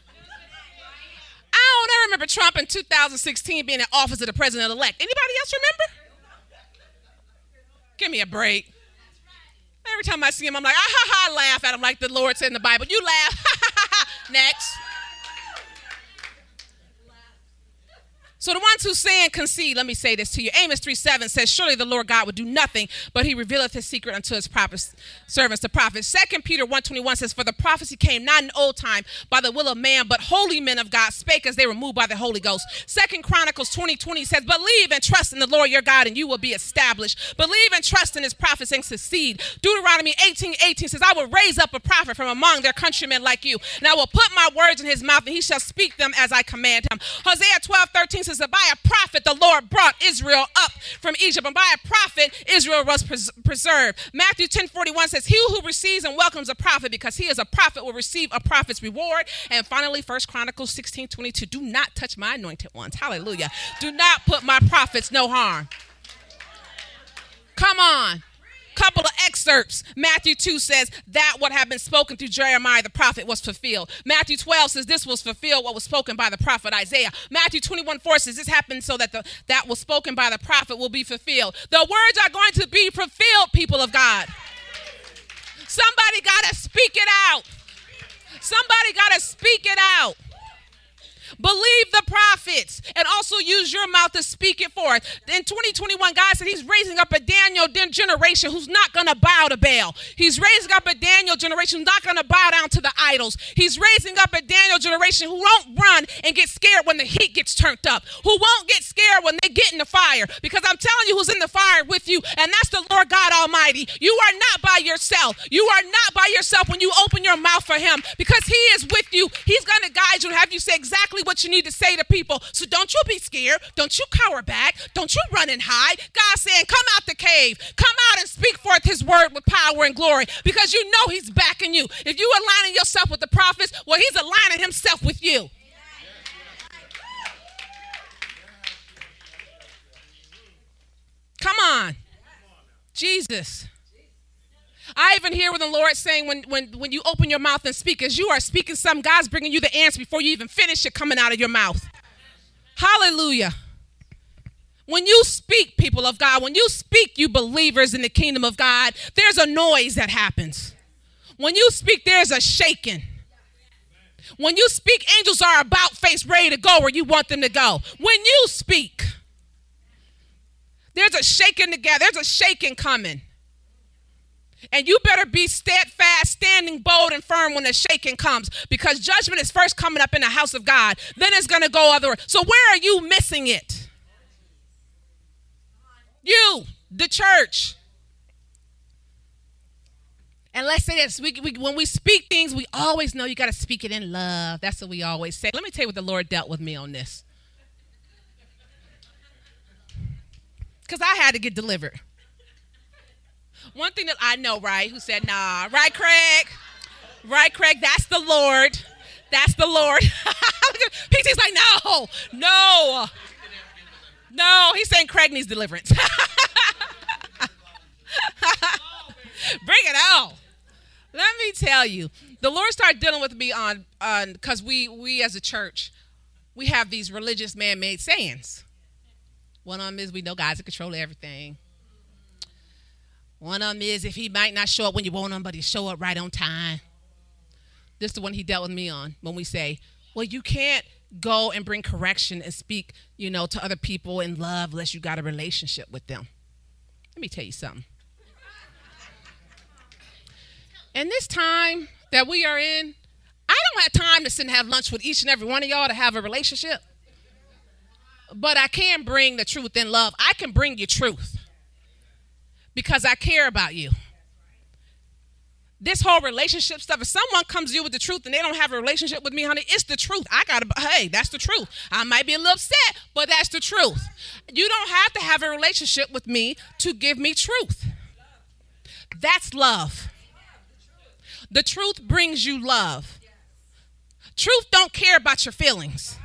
I don't ever remember Trump in 2016 being in office of the president elect. Anybody else remember? Give me a break. Every time I see him, I'm like, ah ha ha, laugh at him like the Lord said in the Bible. You laugh. Next. So the ones who say and concede, let me say this to you. Amos 3 7 says, Surely the Lord God would do nothing, but he revealeth his secret unto his prophets, servants, the prophets. Second Peter 1 21 says, For the prophecy came not in old time by the will of man, but holy men of God spake as they were moved by the Holy Ghost. Second Chronicles 20 20 says, Believe and trust in the Lord your God, and you will be established. Believe and trust in his prophets and succeed. Deuteronomy 18 18 says, I will raise up a prophet from among their countrymen like you, and I will put my words in his mouth, and he shall speak them as I command him. Hosea 12 13 says, says by a prophet the Lord brought Israel up from Egypt, and by a prophet Israel was pres- preserved. Matthew 10 41 says, He who receives and welcomes a prophet because he is a prophet will receive a prophet's reward. And finally, First Chronicles 16 22, do not touch my anointed ones. Hallelujah. Do not put my prophets no harm. Come on. Couple of excerpts. Matthew 2 says that what had been spoken through Jeremiah the prophet was fulfilled. Matthew 12 says this was fulfilled what was spoken by the prophet Isaiah. Matthew 21 4 says this happened so that the, that was spoken by the prophet will be fulfilled. The words are going to be fulfilled, people of God. Somebody got to speak it out. Somebody got to speak it out. Believe the prophets and also use your mouth to speak it forth. In 2021, God said He's raising up a Daniel generation who's not going to bow to Baal. He's raising up a Daniel generation who's not going to bow down to the idols. He's raising up a Daniel generation who won't run and get scared when the heat gets turned up, who won't get scared when they get in the fire. Because I'm telling you who's in the fire with you, and that's the Lord God Almighty. You are not by yourself. You are not by yourself when you open your mouth for Him because He is with you. He's going to guide you and have you say exactly what you need to say to people. So don't you be scared. Don't you cower back. Don't you run and hide. God saying, come out the cave. Come out and speak forth his word with power and glory because you know he's backing you. If you aligning yourself with the prophets, well, he's aligning himself with you. Come on. Jesus. I even hear what the Lord saying when, when, when you open your mouth and speak, as you are speaking some, God's bringing you the answer before you even finish it coming out of your mouth. Hallelujah. When you speak, people of God, when you speak, you believers in the kingdom of God, there's a noise that happens. When you speak, there's a shaking. When you speak, angels are about face ready to go where you want them to go. When you speak, there's a shaking together, there's a shaking coming. And you better be steadfast, standing bold and firm when the shaking comes because judgment is first coming up in the house of God. Then it's going to go other. So where are you missing it? You, the church. And let's say this we, we, when we speak things, we always know you got to speak it in love. That's what we always say. Let me tell you what the Lord dealt with me on this. Because I had to get delivered. One thing that I know, right, who said, nah, right, Craig? Right, Craig? That's the Lord. That's the Lord. PT's like, no, no. No, he's saying Craig needs deliverance. Bring it out. Let me tell you, the Lord started dealing with me on on because we we as a church, we have these religious man-made sayings. One of them is we know God's in control of everything. One of them is if he might not show up when you want him, but he show up right on time. This is the one he dealt with me on when we say, well, you can't go and bring correction and speak, you know, to other people in love unless you got a relationship with them. Let me tell you something. In this time that we are in, I don't have time to sit and have lunch with each and every one of y'all to have a relationship. But I can bring the truth in love. I can bring you truth because I care about you. This whole relationship stuff, if someone comes to you with the truth and they don't have a relationship with me, honey, it's the truth. I gotta, hey, that's the truth. I might be a little upset, but that's the truth. You don't have to have a relationship with me to give me truth. That's love. The truth brings you love. Truth don't care about your feelings.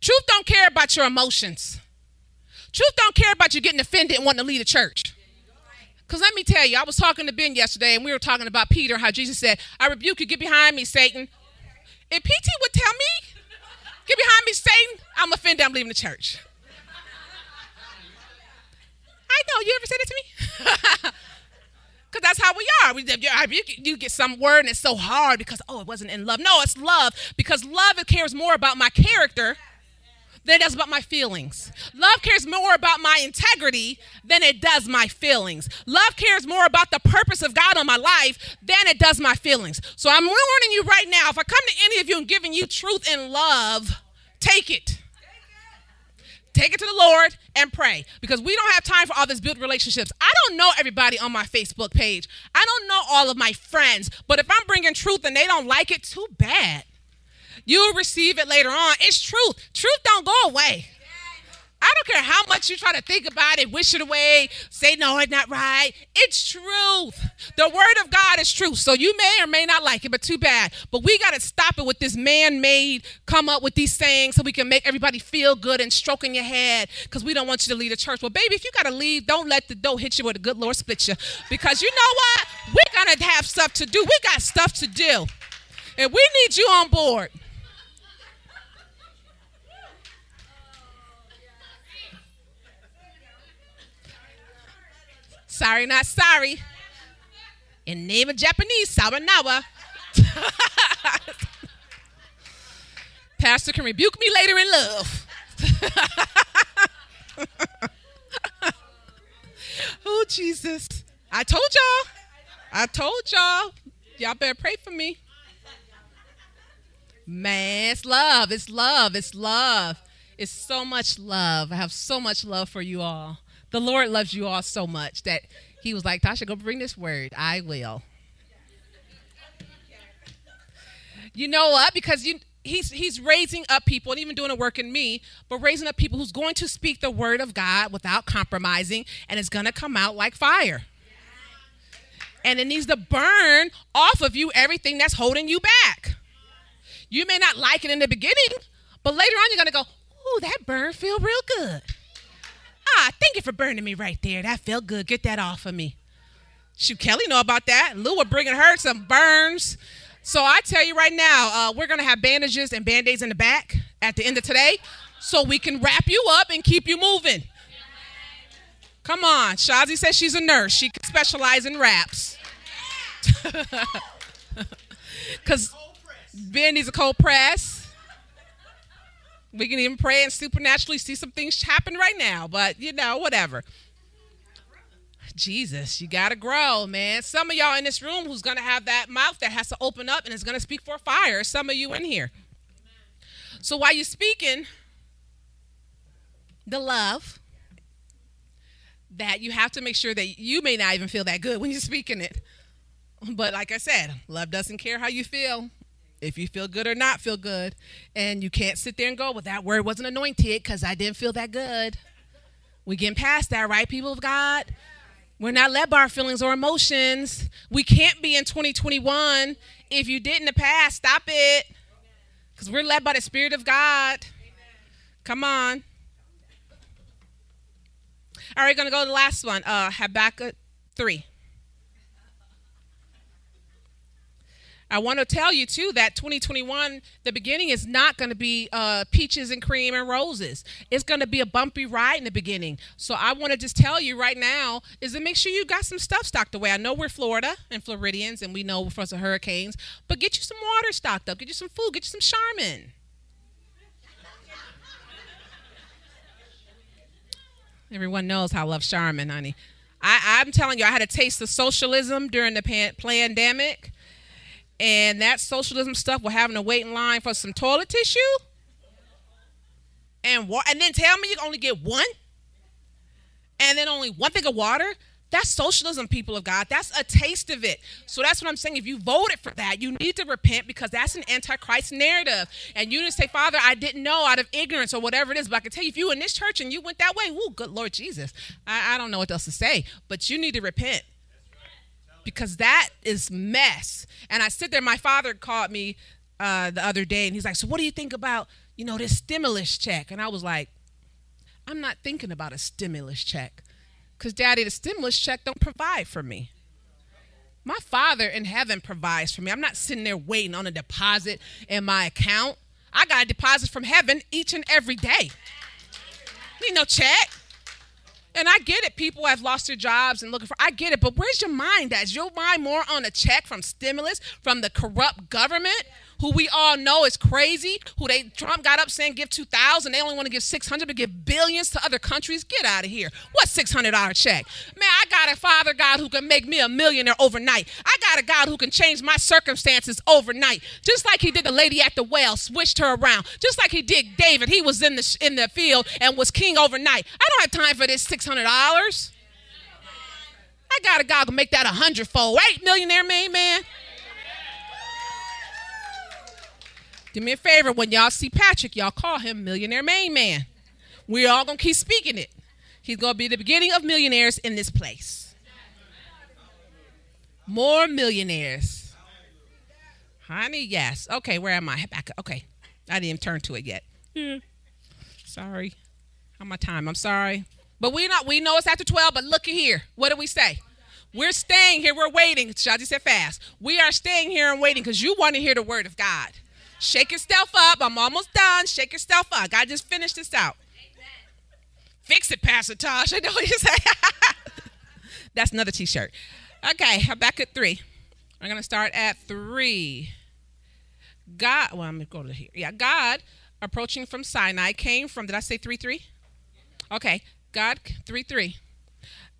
Truth don't care about your emotions. Truth don't care about you getting offended and wanting to leave the church. Because let me tell you, I was talking to Ben yesterday and we were talking about Peter, how Jesus said, I rebuke you, get behind me, Satan. If PT would tell me, get behind me, Satan, I'm offended, I'm leaving the church. I know, you ever said it to me? Because that's how we are. We, you get some word and it's so hard because, oh, it wasn't in love. No, it's love because love cares more about my character than it does about my feelings. Love cares more about my integrity than it does my feelings. Love cares more about the purpose of God on my life than it does my feelings. So I'm warning you right now if I come to any of you and giving you truth and love, take it. Take it to the Lord and pray because we don't have time for all this built relationships. I don't know everybody on my Facebook page. I don't know all of my friends, but if I'm bringing truth and they don't like it, too bad. You'll receive it later on. It's truth. Truth don't go away. I don't care how much you try to think about it, wish it away, say no, it's not right. It's truth. The word of God is truth. So you may or may not like it, but too bad. But we got to stop it with this man-made come up with these sayings so we can make everybody feel good and stroking your head because we don't want you to leave the church. Well, baby, if you got to leave, don't let the door hit you with a good Lord split you. Because you know what? We're to have stuff to do. We got stuff to do. And we need you on board. Sorry, not sorry. In name of Japanese, Sawanawa. Pastor can rebuke me later in love. oh, Jesus. I told y'all. I told y'all. Y'all better pray for me. Man, it's love. It's love. It's love. It's so much love. I have so much love for you all. The Lord loves you all so much that He was like, Tasha, go bring this word. I will. You know what? Because you, he's he's raising up people and even doing a work in me, but raising up people who's going to speak the word of God without compromising, and it's gonna come out like fire. And it needs to burn off of you everything that's holding you back. You may not like it in the beginning, but later on you're gonna go, "Ooh, that burn feel real good." Ah, thank you for burning me right there. That felt good. Get that off of me. Shoot, Kelly know about that. Lou were bringing her some burns. So I tell you right now, uh, we're gonna have bandages and band-aids in the back at the end of today, so we can wrap you up and keep you moving. Come on, Shazi says she's a nurse. She can specialize in wraps. Cause Ben a cold press. We can even pray and supernaturally see some things happen right now, but you know, whatever. Jesus, you got to grow, man. Some of y'all in this room who's going to have that mouth that has to open up and is going to speak for fire. Some of you in here. So while you're speaking, the love that you have to make sure that you may not even feel that good when you're speaking it. But like I said, love doesn't care how you feel if you feel good or not feel good. And you can't sit there and go, well, that word wasn't anointed because I didn't feel that good. We getting past that, right, people of God? We're not led by our feelings or emotions. We can't be in 2021. If you did in the past, stop it. Because we're led by the Spirit of God. Come on. All right, going to go to the last one. Uh, Habakkuk 3. I want to tell you too that 2021, the beginning is not going to be uh, peaches and cream and roses. It's going to be a bumpy ride in the beginning. So I want to just tell you right now is to make sure you got some stuff stocked away. I know we're Florida and Floridians, and we know for some hurricanes, but get you some water stocked up. Get you some food. Get you some Charmin. Everyone knows how I love Charmin, honey. I, I'm telling you, I had a taste of socialism during the pan- pandemic and that socialism stuff we're having to wait in line for some toilet tissue? And wa- and then tell me you only get one? And then only one thing of water? That's socialism people of god. That's a taste of it. So that's what i'm saying. If you voted for that you need to repent because that's an antichrist narrative. And you just say father i didn't know out of ignorance or whatever it is. But i can tell you if you were in this church and you went that way oh good lord jesus. I, I don't know what else to say. But you need to repent because that is mess. And I sit there, my father called me uh, the other day and he's like, So what do you think about, you know, this stimulus check? And I was like, I'm not thinking about a stimulus check. Because daddy, the stimulus check don't provide for me. My father in heaven provides for me. I'm not sitting there waiting on a deposit in my account. I got a deposit from heaven each and every day. Need no check. And I get it. People have lost their jobs and looking for. I get it. But where's your mind at? Is your mind more on a check from stimulus from the corrupt government, who we all know is crazy? Who they Trump got up saying give two thousand. They only want to give six hundred, but give billions to other countries. Get out of here. What six hundred dollar check? Man, I got a Father God who can make me a millionaire overnight. I got a God who can change my circumstances overnight, just like He did the lady at the well, switched her around. Just like He did David. He was in the in the field and was king overnight. I don't have time for this six hundred dollars. I got a God who make that a hundredfold, right, millionaire man, man. Do me a favor when y'all see Patrick, y'all call him Millionaire Main Man. We're all to keep speaking it. He's to be the beginning of millionaires in this place. More millionaires. Honey, yes. Okay, where am I? Back. Okay. I didn't turn to it yet. Yeah. Sorry. How my time? I'm sorry. But we not we know it's after 12, but look here. What do we say? We're staying here. We're waiting. Shaji said fast. We are staying here and waiting because you want to hear the word of God. Shake yourself up. I'm almost done. Shake yourself up. God just finished this out. Amen. Fix it, Pastor Tosh. I know what you say. That's another t-shirt. Okay, I'm back at three. I'm gonna start at three. God, well, I'm gonna go to here. Yeah, God approaching from Sinai came from. Did I say three three? Okay, God three three.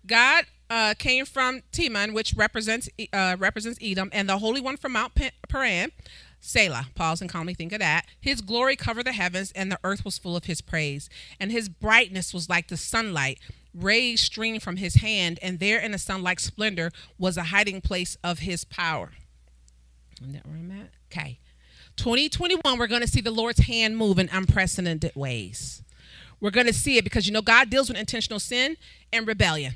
God uh, came from Teman, which represents uh, represents Edom, and the Holy One from Mount Paran. Selah, pause and calmly think of that. His glory covered the heavens, and the earth was full of his praise. And his brightness was like the sunlight. Rays streamed from his hand, and there in the sunlight splendor was a hiding place of his power. Isn't that where I'm at? Okay. 2021, we're going to see the Lord's hand move in unprecedented ways. We're going to see it because you know God deals with intentional sin and rebellion.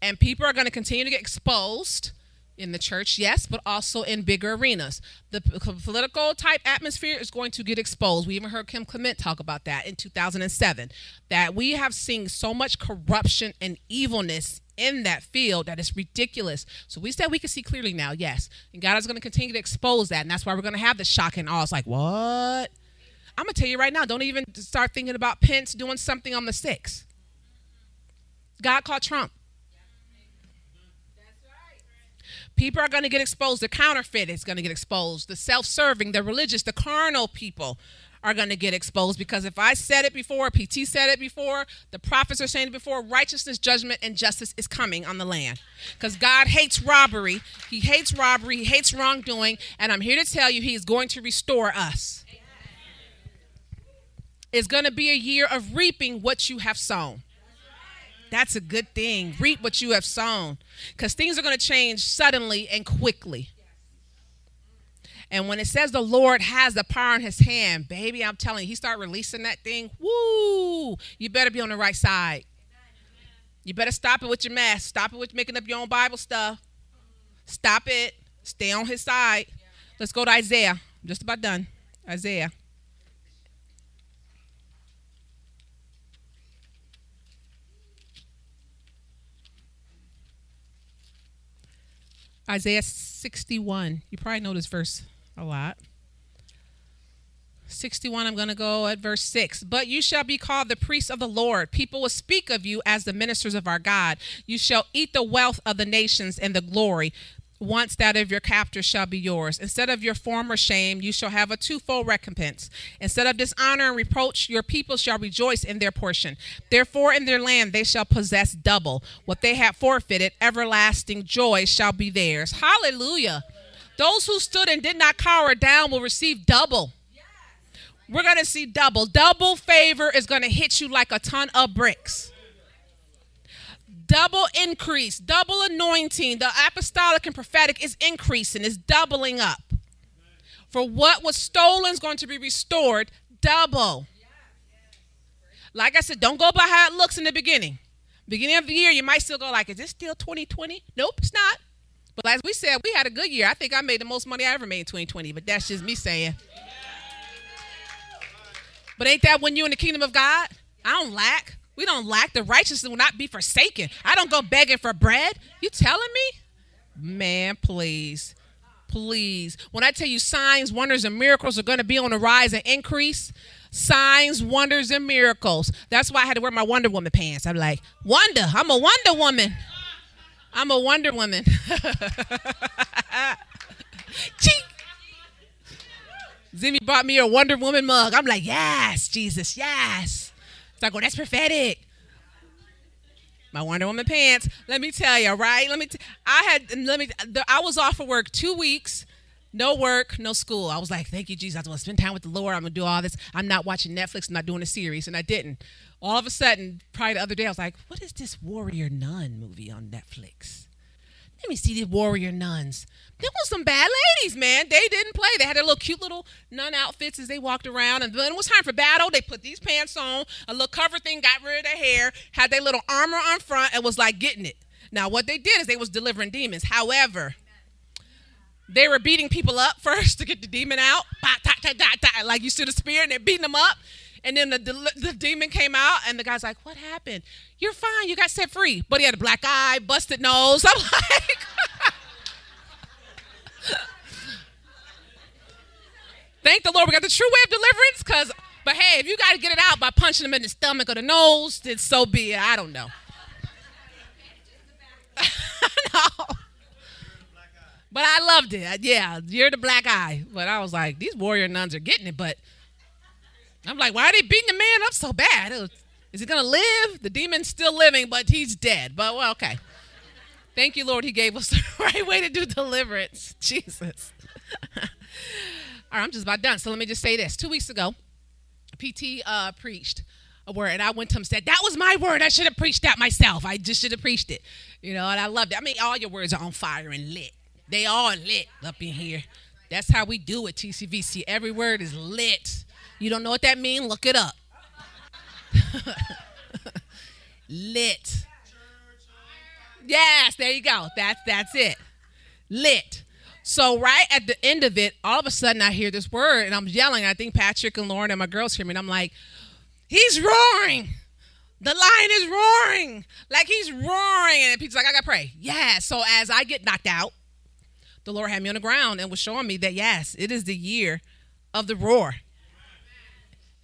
And people are going to continue to get exposed in the church, yes, but also in bigger arenas. The political type atmosphere is going to get exposed. We even heard Kim Clement talk about that in 2007. That we have seen so much corruption and evilness in that field that is ridiculous. So we said we can see clearly now, yes. And God is going to continue to expose that. And that's why we're going to have the shock and awe. It's like, what? I'm going to tell you right now, don't even start thinking about Pence doing something on the 6th. God called Trump. People are going to get exposed. The counterfeit is going to get exposed. The self serving, the religious, the carnal people are going to get exposed because if I said it before, PT said it before, the prophets are saying it before, righteousness, judgment, and justice is coming on the land. Because God hates robbery. He hates robbery. He hates wrongdoing. And I'm here to tell you, He is going to restore us. It's going to be a year of reaping what you have sown. That's a good thing. Reap what you have sown. Because things are going to change suddenly and quickly. And when it says the Lord has the power in his hand, baby, I'm telling you, he start releasing that thing. Woo! You better be on the right side. You better stop it with your mess. Stop it with making up your own Bible stuff. Stop it. Stay on his side. Let's go to Isaiah. I'm just about done. Isaiah. Isaiah 61. You probably know this verse a lot. 61, I'm going to go at verse 6. But you shall be called the priests of the Lord. People will speak of you as the ministers of our God. You shall eat the wealth of the nations and the glory once that of your captors shall be yours. Instead of your former shame, you shall have a twofold recompense. Instead of dishonor and reproach, your people shall rejoice in their portion. Therefore, in their land they shall possess double. What they have forfeited, everlasting joy shall be theirs. Hallelujah. Those who stood and did not cower down will receive double. We're going to see double. Double favor is going to hit you like a ton of bricks double increase, double anointing. The apostolic and prophetic is increasing, is doubling up. For what was stolen is going to be restored double. Like I said, don't go by how it looks in the beginning. Beginning of the year, you might still go like, is this still 2020? Nope, it's not. But as we said, we had a good year. I think I made the most money I ever made in 2020, but that's just me saying. But ain't that when you in the kingdom of God? I don't lack. We don't lack. The righteous will not be forsaken. I don't go begging for bread. You telling me? Man, please. Please. When I tell you signs, wonders, and miracles are going to be on the rise and increase, signs, wonders, and miracles. That's why I had to wear my Wonder Woman pants. I'm like, Wonder. I'm a Wonder Woman. I'm a Wonder Woman. Cheek. Zimmy bought me a Wonder Woman mug. I'm like, yes, Jesus, yes. So I go, that's prophetic. My Wonder Woman pants. Let me tell you, right? Let me. T- I had. Let me. I was off for work two weeks. No work, no school. I was like, thank you, Jesus. I want to spend time with the Lord. I'm to do all this. I'm not watching Netflix. I'm not doing a series. And I didn't. All of a sudden, probably the other day, I was like, what is this Warrior Nun movie on Netflix? Let me see these warrior nuns. There were some bad ladies, man. They didn't play. They had their little cute little nun outfits as they walked around. And then it was time for battle. They put these pants on, a little cover thing, got rid of their hair, had their little armor on front, and was like getting it. Now, what they did is they was delivering demons. However, they were beating people up first to get the demon out. Like you see the spear, and they're beating them up. And then the, the, demon came out, and the guy's like, What happened? You're fine. You got set free. But he had a black eye, busted nose. I'm like, Thank the Lord we got the true way of deliverance. Because, but hey, if you got to get it out by punching them in the stomach or the nose, then so be it. I don't know. no. But I loved it. Yeah, you're the black eye. But I was like, these warrior nuns are getting it. But I'm like, why are they beating the man up so bad? Is he going to live? The demon's still living, but he's dead. But, well, okay. Thank you, Lord, he gave us the right way to do deliverance. Jesus. All right, I'm just about done. So let me just say this. Two weeks ago, PT uh, preached a word, and I went to him and said, That was my word. I should have preached that myself. I just should have preached it. You know, and I loved it. I mean, all your words are on fire and lit. They all lit up in here. That's how we do it, TCVC. Every word is lit. You don't know what that means? Look it up. lit. Yes, there you go. That's that's it. Lit. So right at the end of it, all of a sudden I hear this word and I'm yelling. I think Patrick and Lauren and my girls hear me, and I'm like, he's roaring. The lion is roaring. Like he's roaring. And Peter's like, I gotta pray. Yeah. So as I get knocked out, the Lord had me on the ground and was showing me that yes, it is the year of the roar.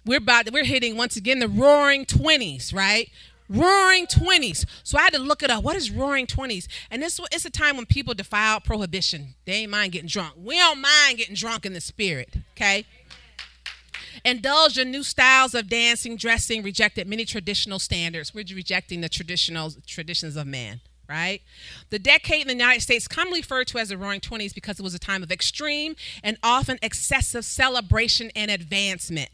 We're about we're hitting once again the roaring 20s, right? Roaring 20s. So I had to look it up. What is roaring 20s? And this it's a time when people defile prohibition. They ain't mind getting drunk. We don't mind getting drunk in the spirit, okay? Indulge in new styles of dancing, dressing, rejected many traditional standards. We're rejecting the traditional traditions of man right? The decade in the United States, commonly referred to as the Roaring Twenties, because it was a time of extreme and often excessive celebration and advancement.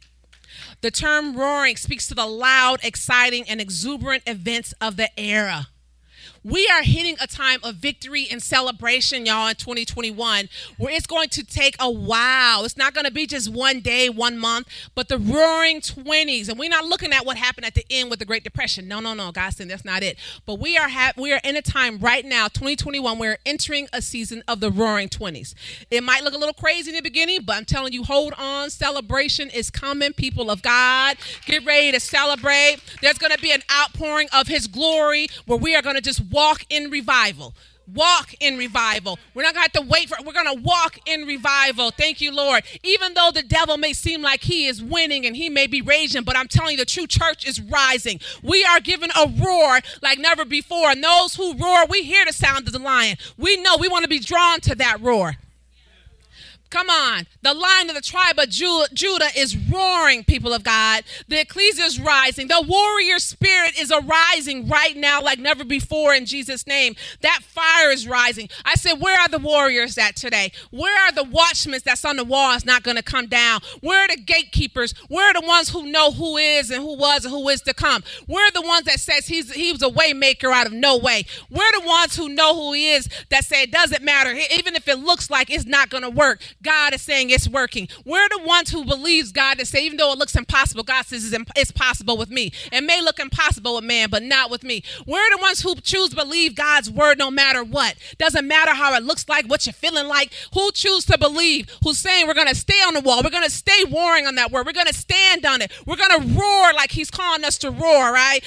The term roaring speaks to the loud, exciting, and exuberant events of the era. We are hitting a time of victory and celebration, y'all, in 2021, where it's going to take a while. It's not going to be just one day, one month, but the roaring 20s. And we're not looking at what happened at the end with the Great Depression. No, no, no, God said that's not it. But we are ha- we are in a time right now, 2021, we're entering a season of the roaring 20s. It might look a little crazy in the beginning, but I'm telling you, hold on. Celebration is coming, people of God. Get ready to celebrate. There's going to be an outpouring of His glory where we are going to just walk in revival walk in revival. We're not going to have to wait for it. We're going to walk in revival. Thank you, Lord. Even though the devil may seem like he is winning and he may be raging, but I'm telling you, the true church is rising. We are given a roar like never before. And those who roar, we hear the sound of the lion. We know we want to be drawn to that roar. Come on. The line of the tribe of Judah is roaring, people of God. The ecclesia is rising. The warrior spirit is arising right now like never before in Jesus' name. That fire is rising. I said, Where are the warriors at today? Where are the watchmen that's on the wall not going to come down? Where are the gatekeepers? Where are the ones who know who is and who was and who is to come? Where are the ones that says he's he was a waymaker out of no way? Where are the ones who know who he is that say it doesn't matter, even if it looks like it's not going to work? God is saying it's working. We're the ones who believes God to say, even though it looks impossible, God says it's possible with me. It may look impossible with man, but not with me. We're the ones who choose to believe God's word no matter what. Doesn't matter how it looks like, what you're feeling like. Who choose to believe? Who's saying we're going to stay on the wall? We're going to stay warring on that word. We're going to stand on it. We're going to roar like He's calling us to roar, right?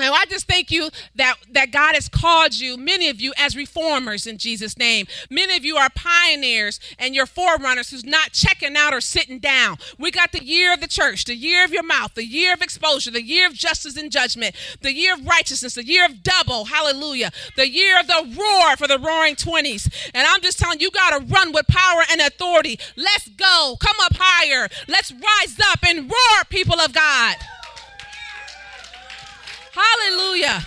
And I just thank you that, that God has called you, many of you, as reformers in Jesus' name. Many of you are pioneers and you're forerunners who's not checking out or sitting down. We got the year of the church, the year of your mouth, the year of exposure, the year of justice and judgment, the year of righteousness, the year of double, hallelujah, the year of the roar for the roaring 20s. And I'm just telling you, you got to run with power and authority. Let's go. Come up higher. Let's rise up and roar, people of God. Hallelujah.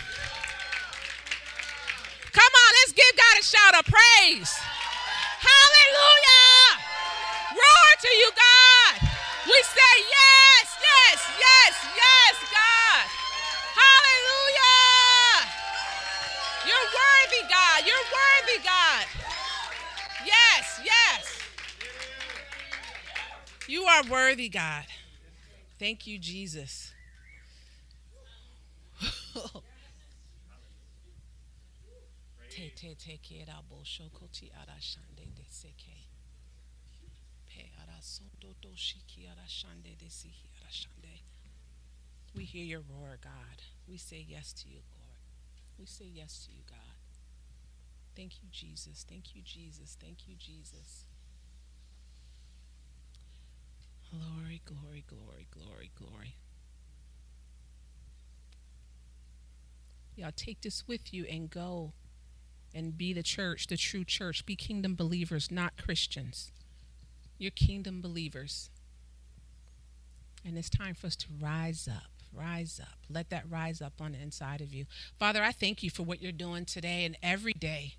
Come on, let's give God a shout of praise. Hallelujah. Roar to you, God. We say yes, yes, yes, yes, God. Hallelujah. You're worthy, God. You're worthy, God. Yes, yes. You are worthy, God. Thank you, Jesus. We hear your roar, God. We say yes to you, Lord. We say yes to you, God. Thank you, Jesus. Thank you, Jesus. Thank you, Jesus. Glory, glory, glory, glory, glory. Y'all take this with you and go and be the church, the true church. Be kingdom believers, not Christians. You're kingdom believers. And it's time for us to rise up. Rise up. Let that rise up on the inside of you. Father, I thank you for what you're doing today and every day.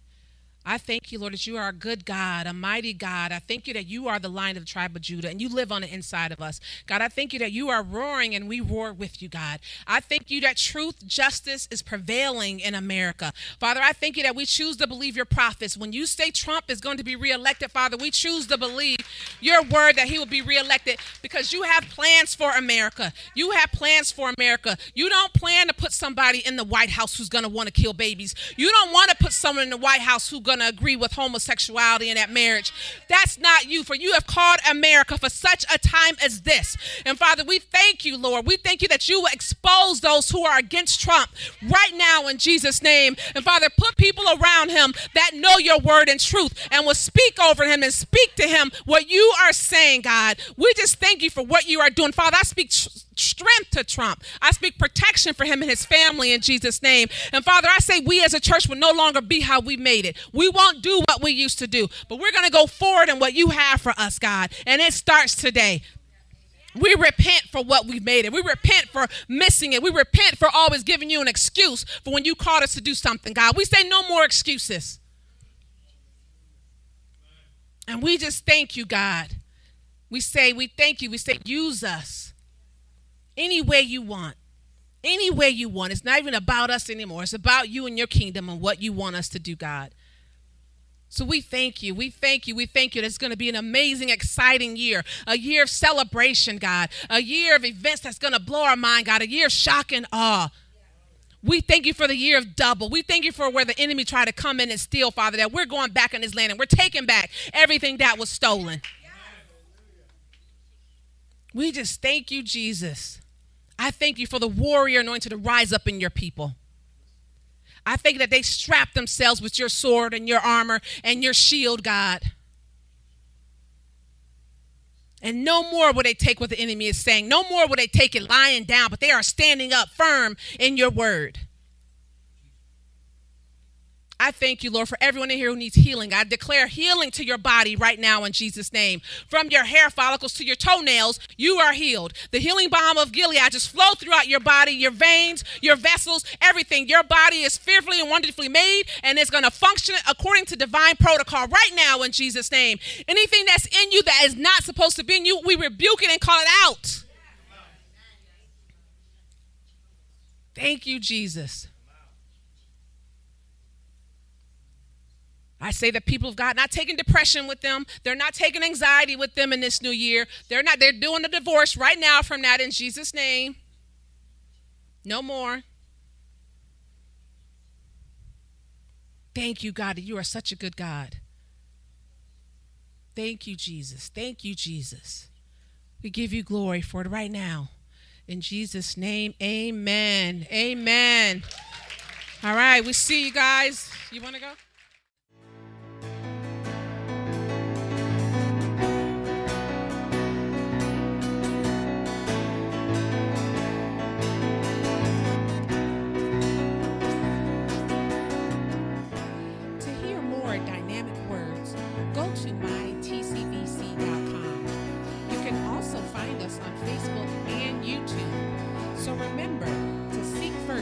I thank you, Lord, that you are a good God, a mighty God. I thank you that you are the lion of the tribe of Judah and you live on the inside of us. God, I thank you that you are roaring and we roar with you, God. I thank you that truth, justice is prevailing in America. Father, I thank you that we choose to believe your prophets. When you say Trump is going to be reelected, Father, we choose to believe your word that he will be reelected because you have plans for America. You have plans for America. You don't plan to put somebody in the White House who's going to want to kill babies. You don't want to put someone in the White House who's going going to agree with homosexuality in that marriage. That's not you, for you have called America for such a time as this. And Father, we thank you, Lord. We thank you that you will expose those who are against Trump right now in Jesus' name. And Father, put people around him that know your word and truth and will speak over him and speak to him what you are saying, God. We just thank you for what you are doing. Father, I speak strength to Trump. I speak protection for him and his family in Jesus' name. And Father, I say we as a church will no longer be how we made it. We won't do what we used to do, but we're going to go forward in what you have for us, God. And it starts today. We repent for what we've made it. We repent for missing it. We repent for always giving you an excuse for when you called us to do something, God. We say no more excuses. And we just thank you, God. We say, we thank you. We say, use us any way you want. Any way you want. It's not even about us anymore. It's about you and your kingdom and what you want us to do, God. So we thank you. We thank you. We thank you. It's going to be an amazing, exciting year. A year of celebration, God. A year of events that's going to blow our mind, God. A year of shock and awe. We thank you for the year of double. We thank you for where the enemy tried to come in and steal, Father, that we're going back in this land and we're taking back everything that was stolen. We just thank you, Jesus. I thank you for the warrior anointed to rise up in your people. I thank that they strap themselves with your sword and your armor and your shield, God. And no more will they take what the enemy is saying. No more will they take it lying down, but they are standing up firm in your word. I thank you, Lord, for everyone in here who needs healing. I declare healing to your body right now in Jesus' name. From your hair follicles to your toenails, you are healed. The healing balm of Gilead just flow throughout your body, your veins, your vessels, everything. Your body is fearfully and wonderfully made, and it's going to function according to divine protocol right now in Jesus' name. Anything that's in you that is not supposed to be in you, we rebuke it and call it out. Thank you, Jesus. I say that people of God not taking depression with them. They're not taking anxiety with them in this new year. They're not, they're doing a divorce right now from that in Jesus' name. No more. Thank you, God, you are such a good God. Thank you, Jesus. Thank you, Jesus. We give you glory for it right now. In Jesus' name, amen. Amen. All right, we see you guys. You want to go?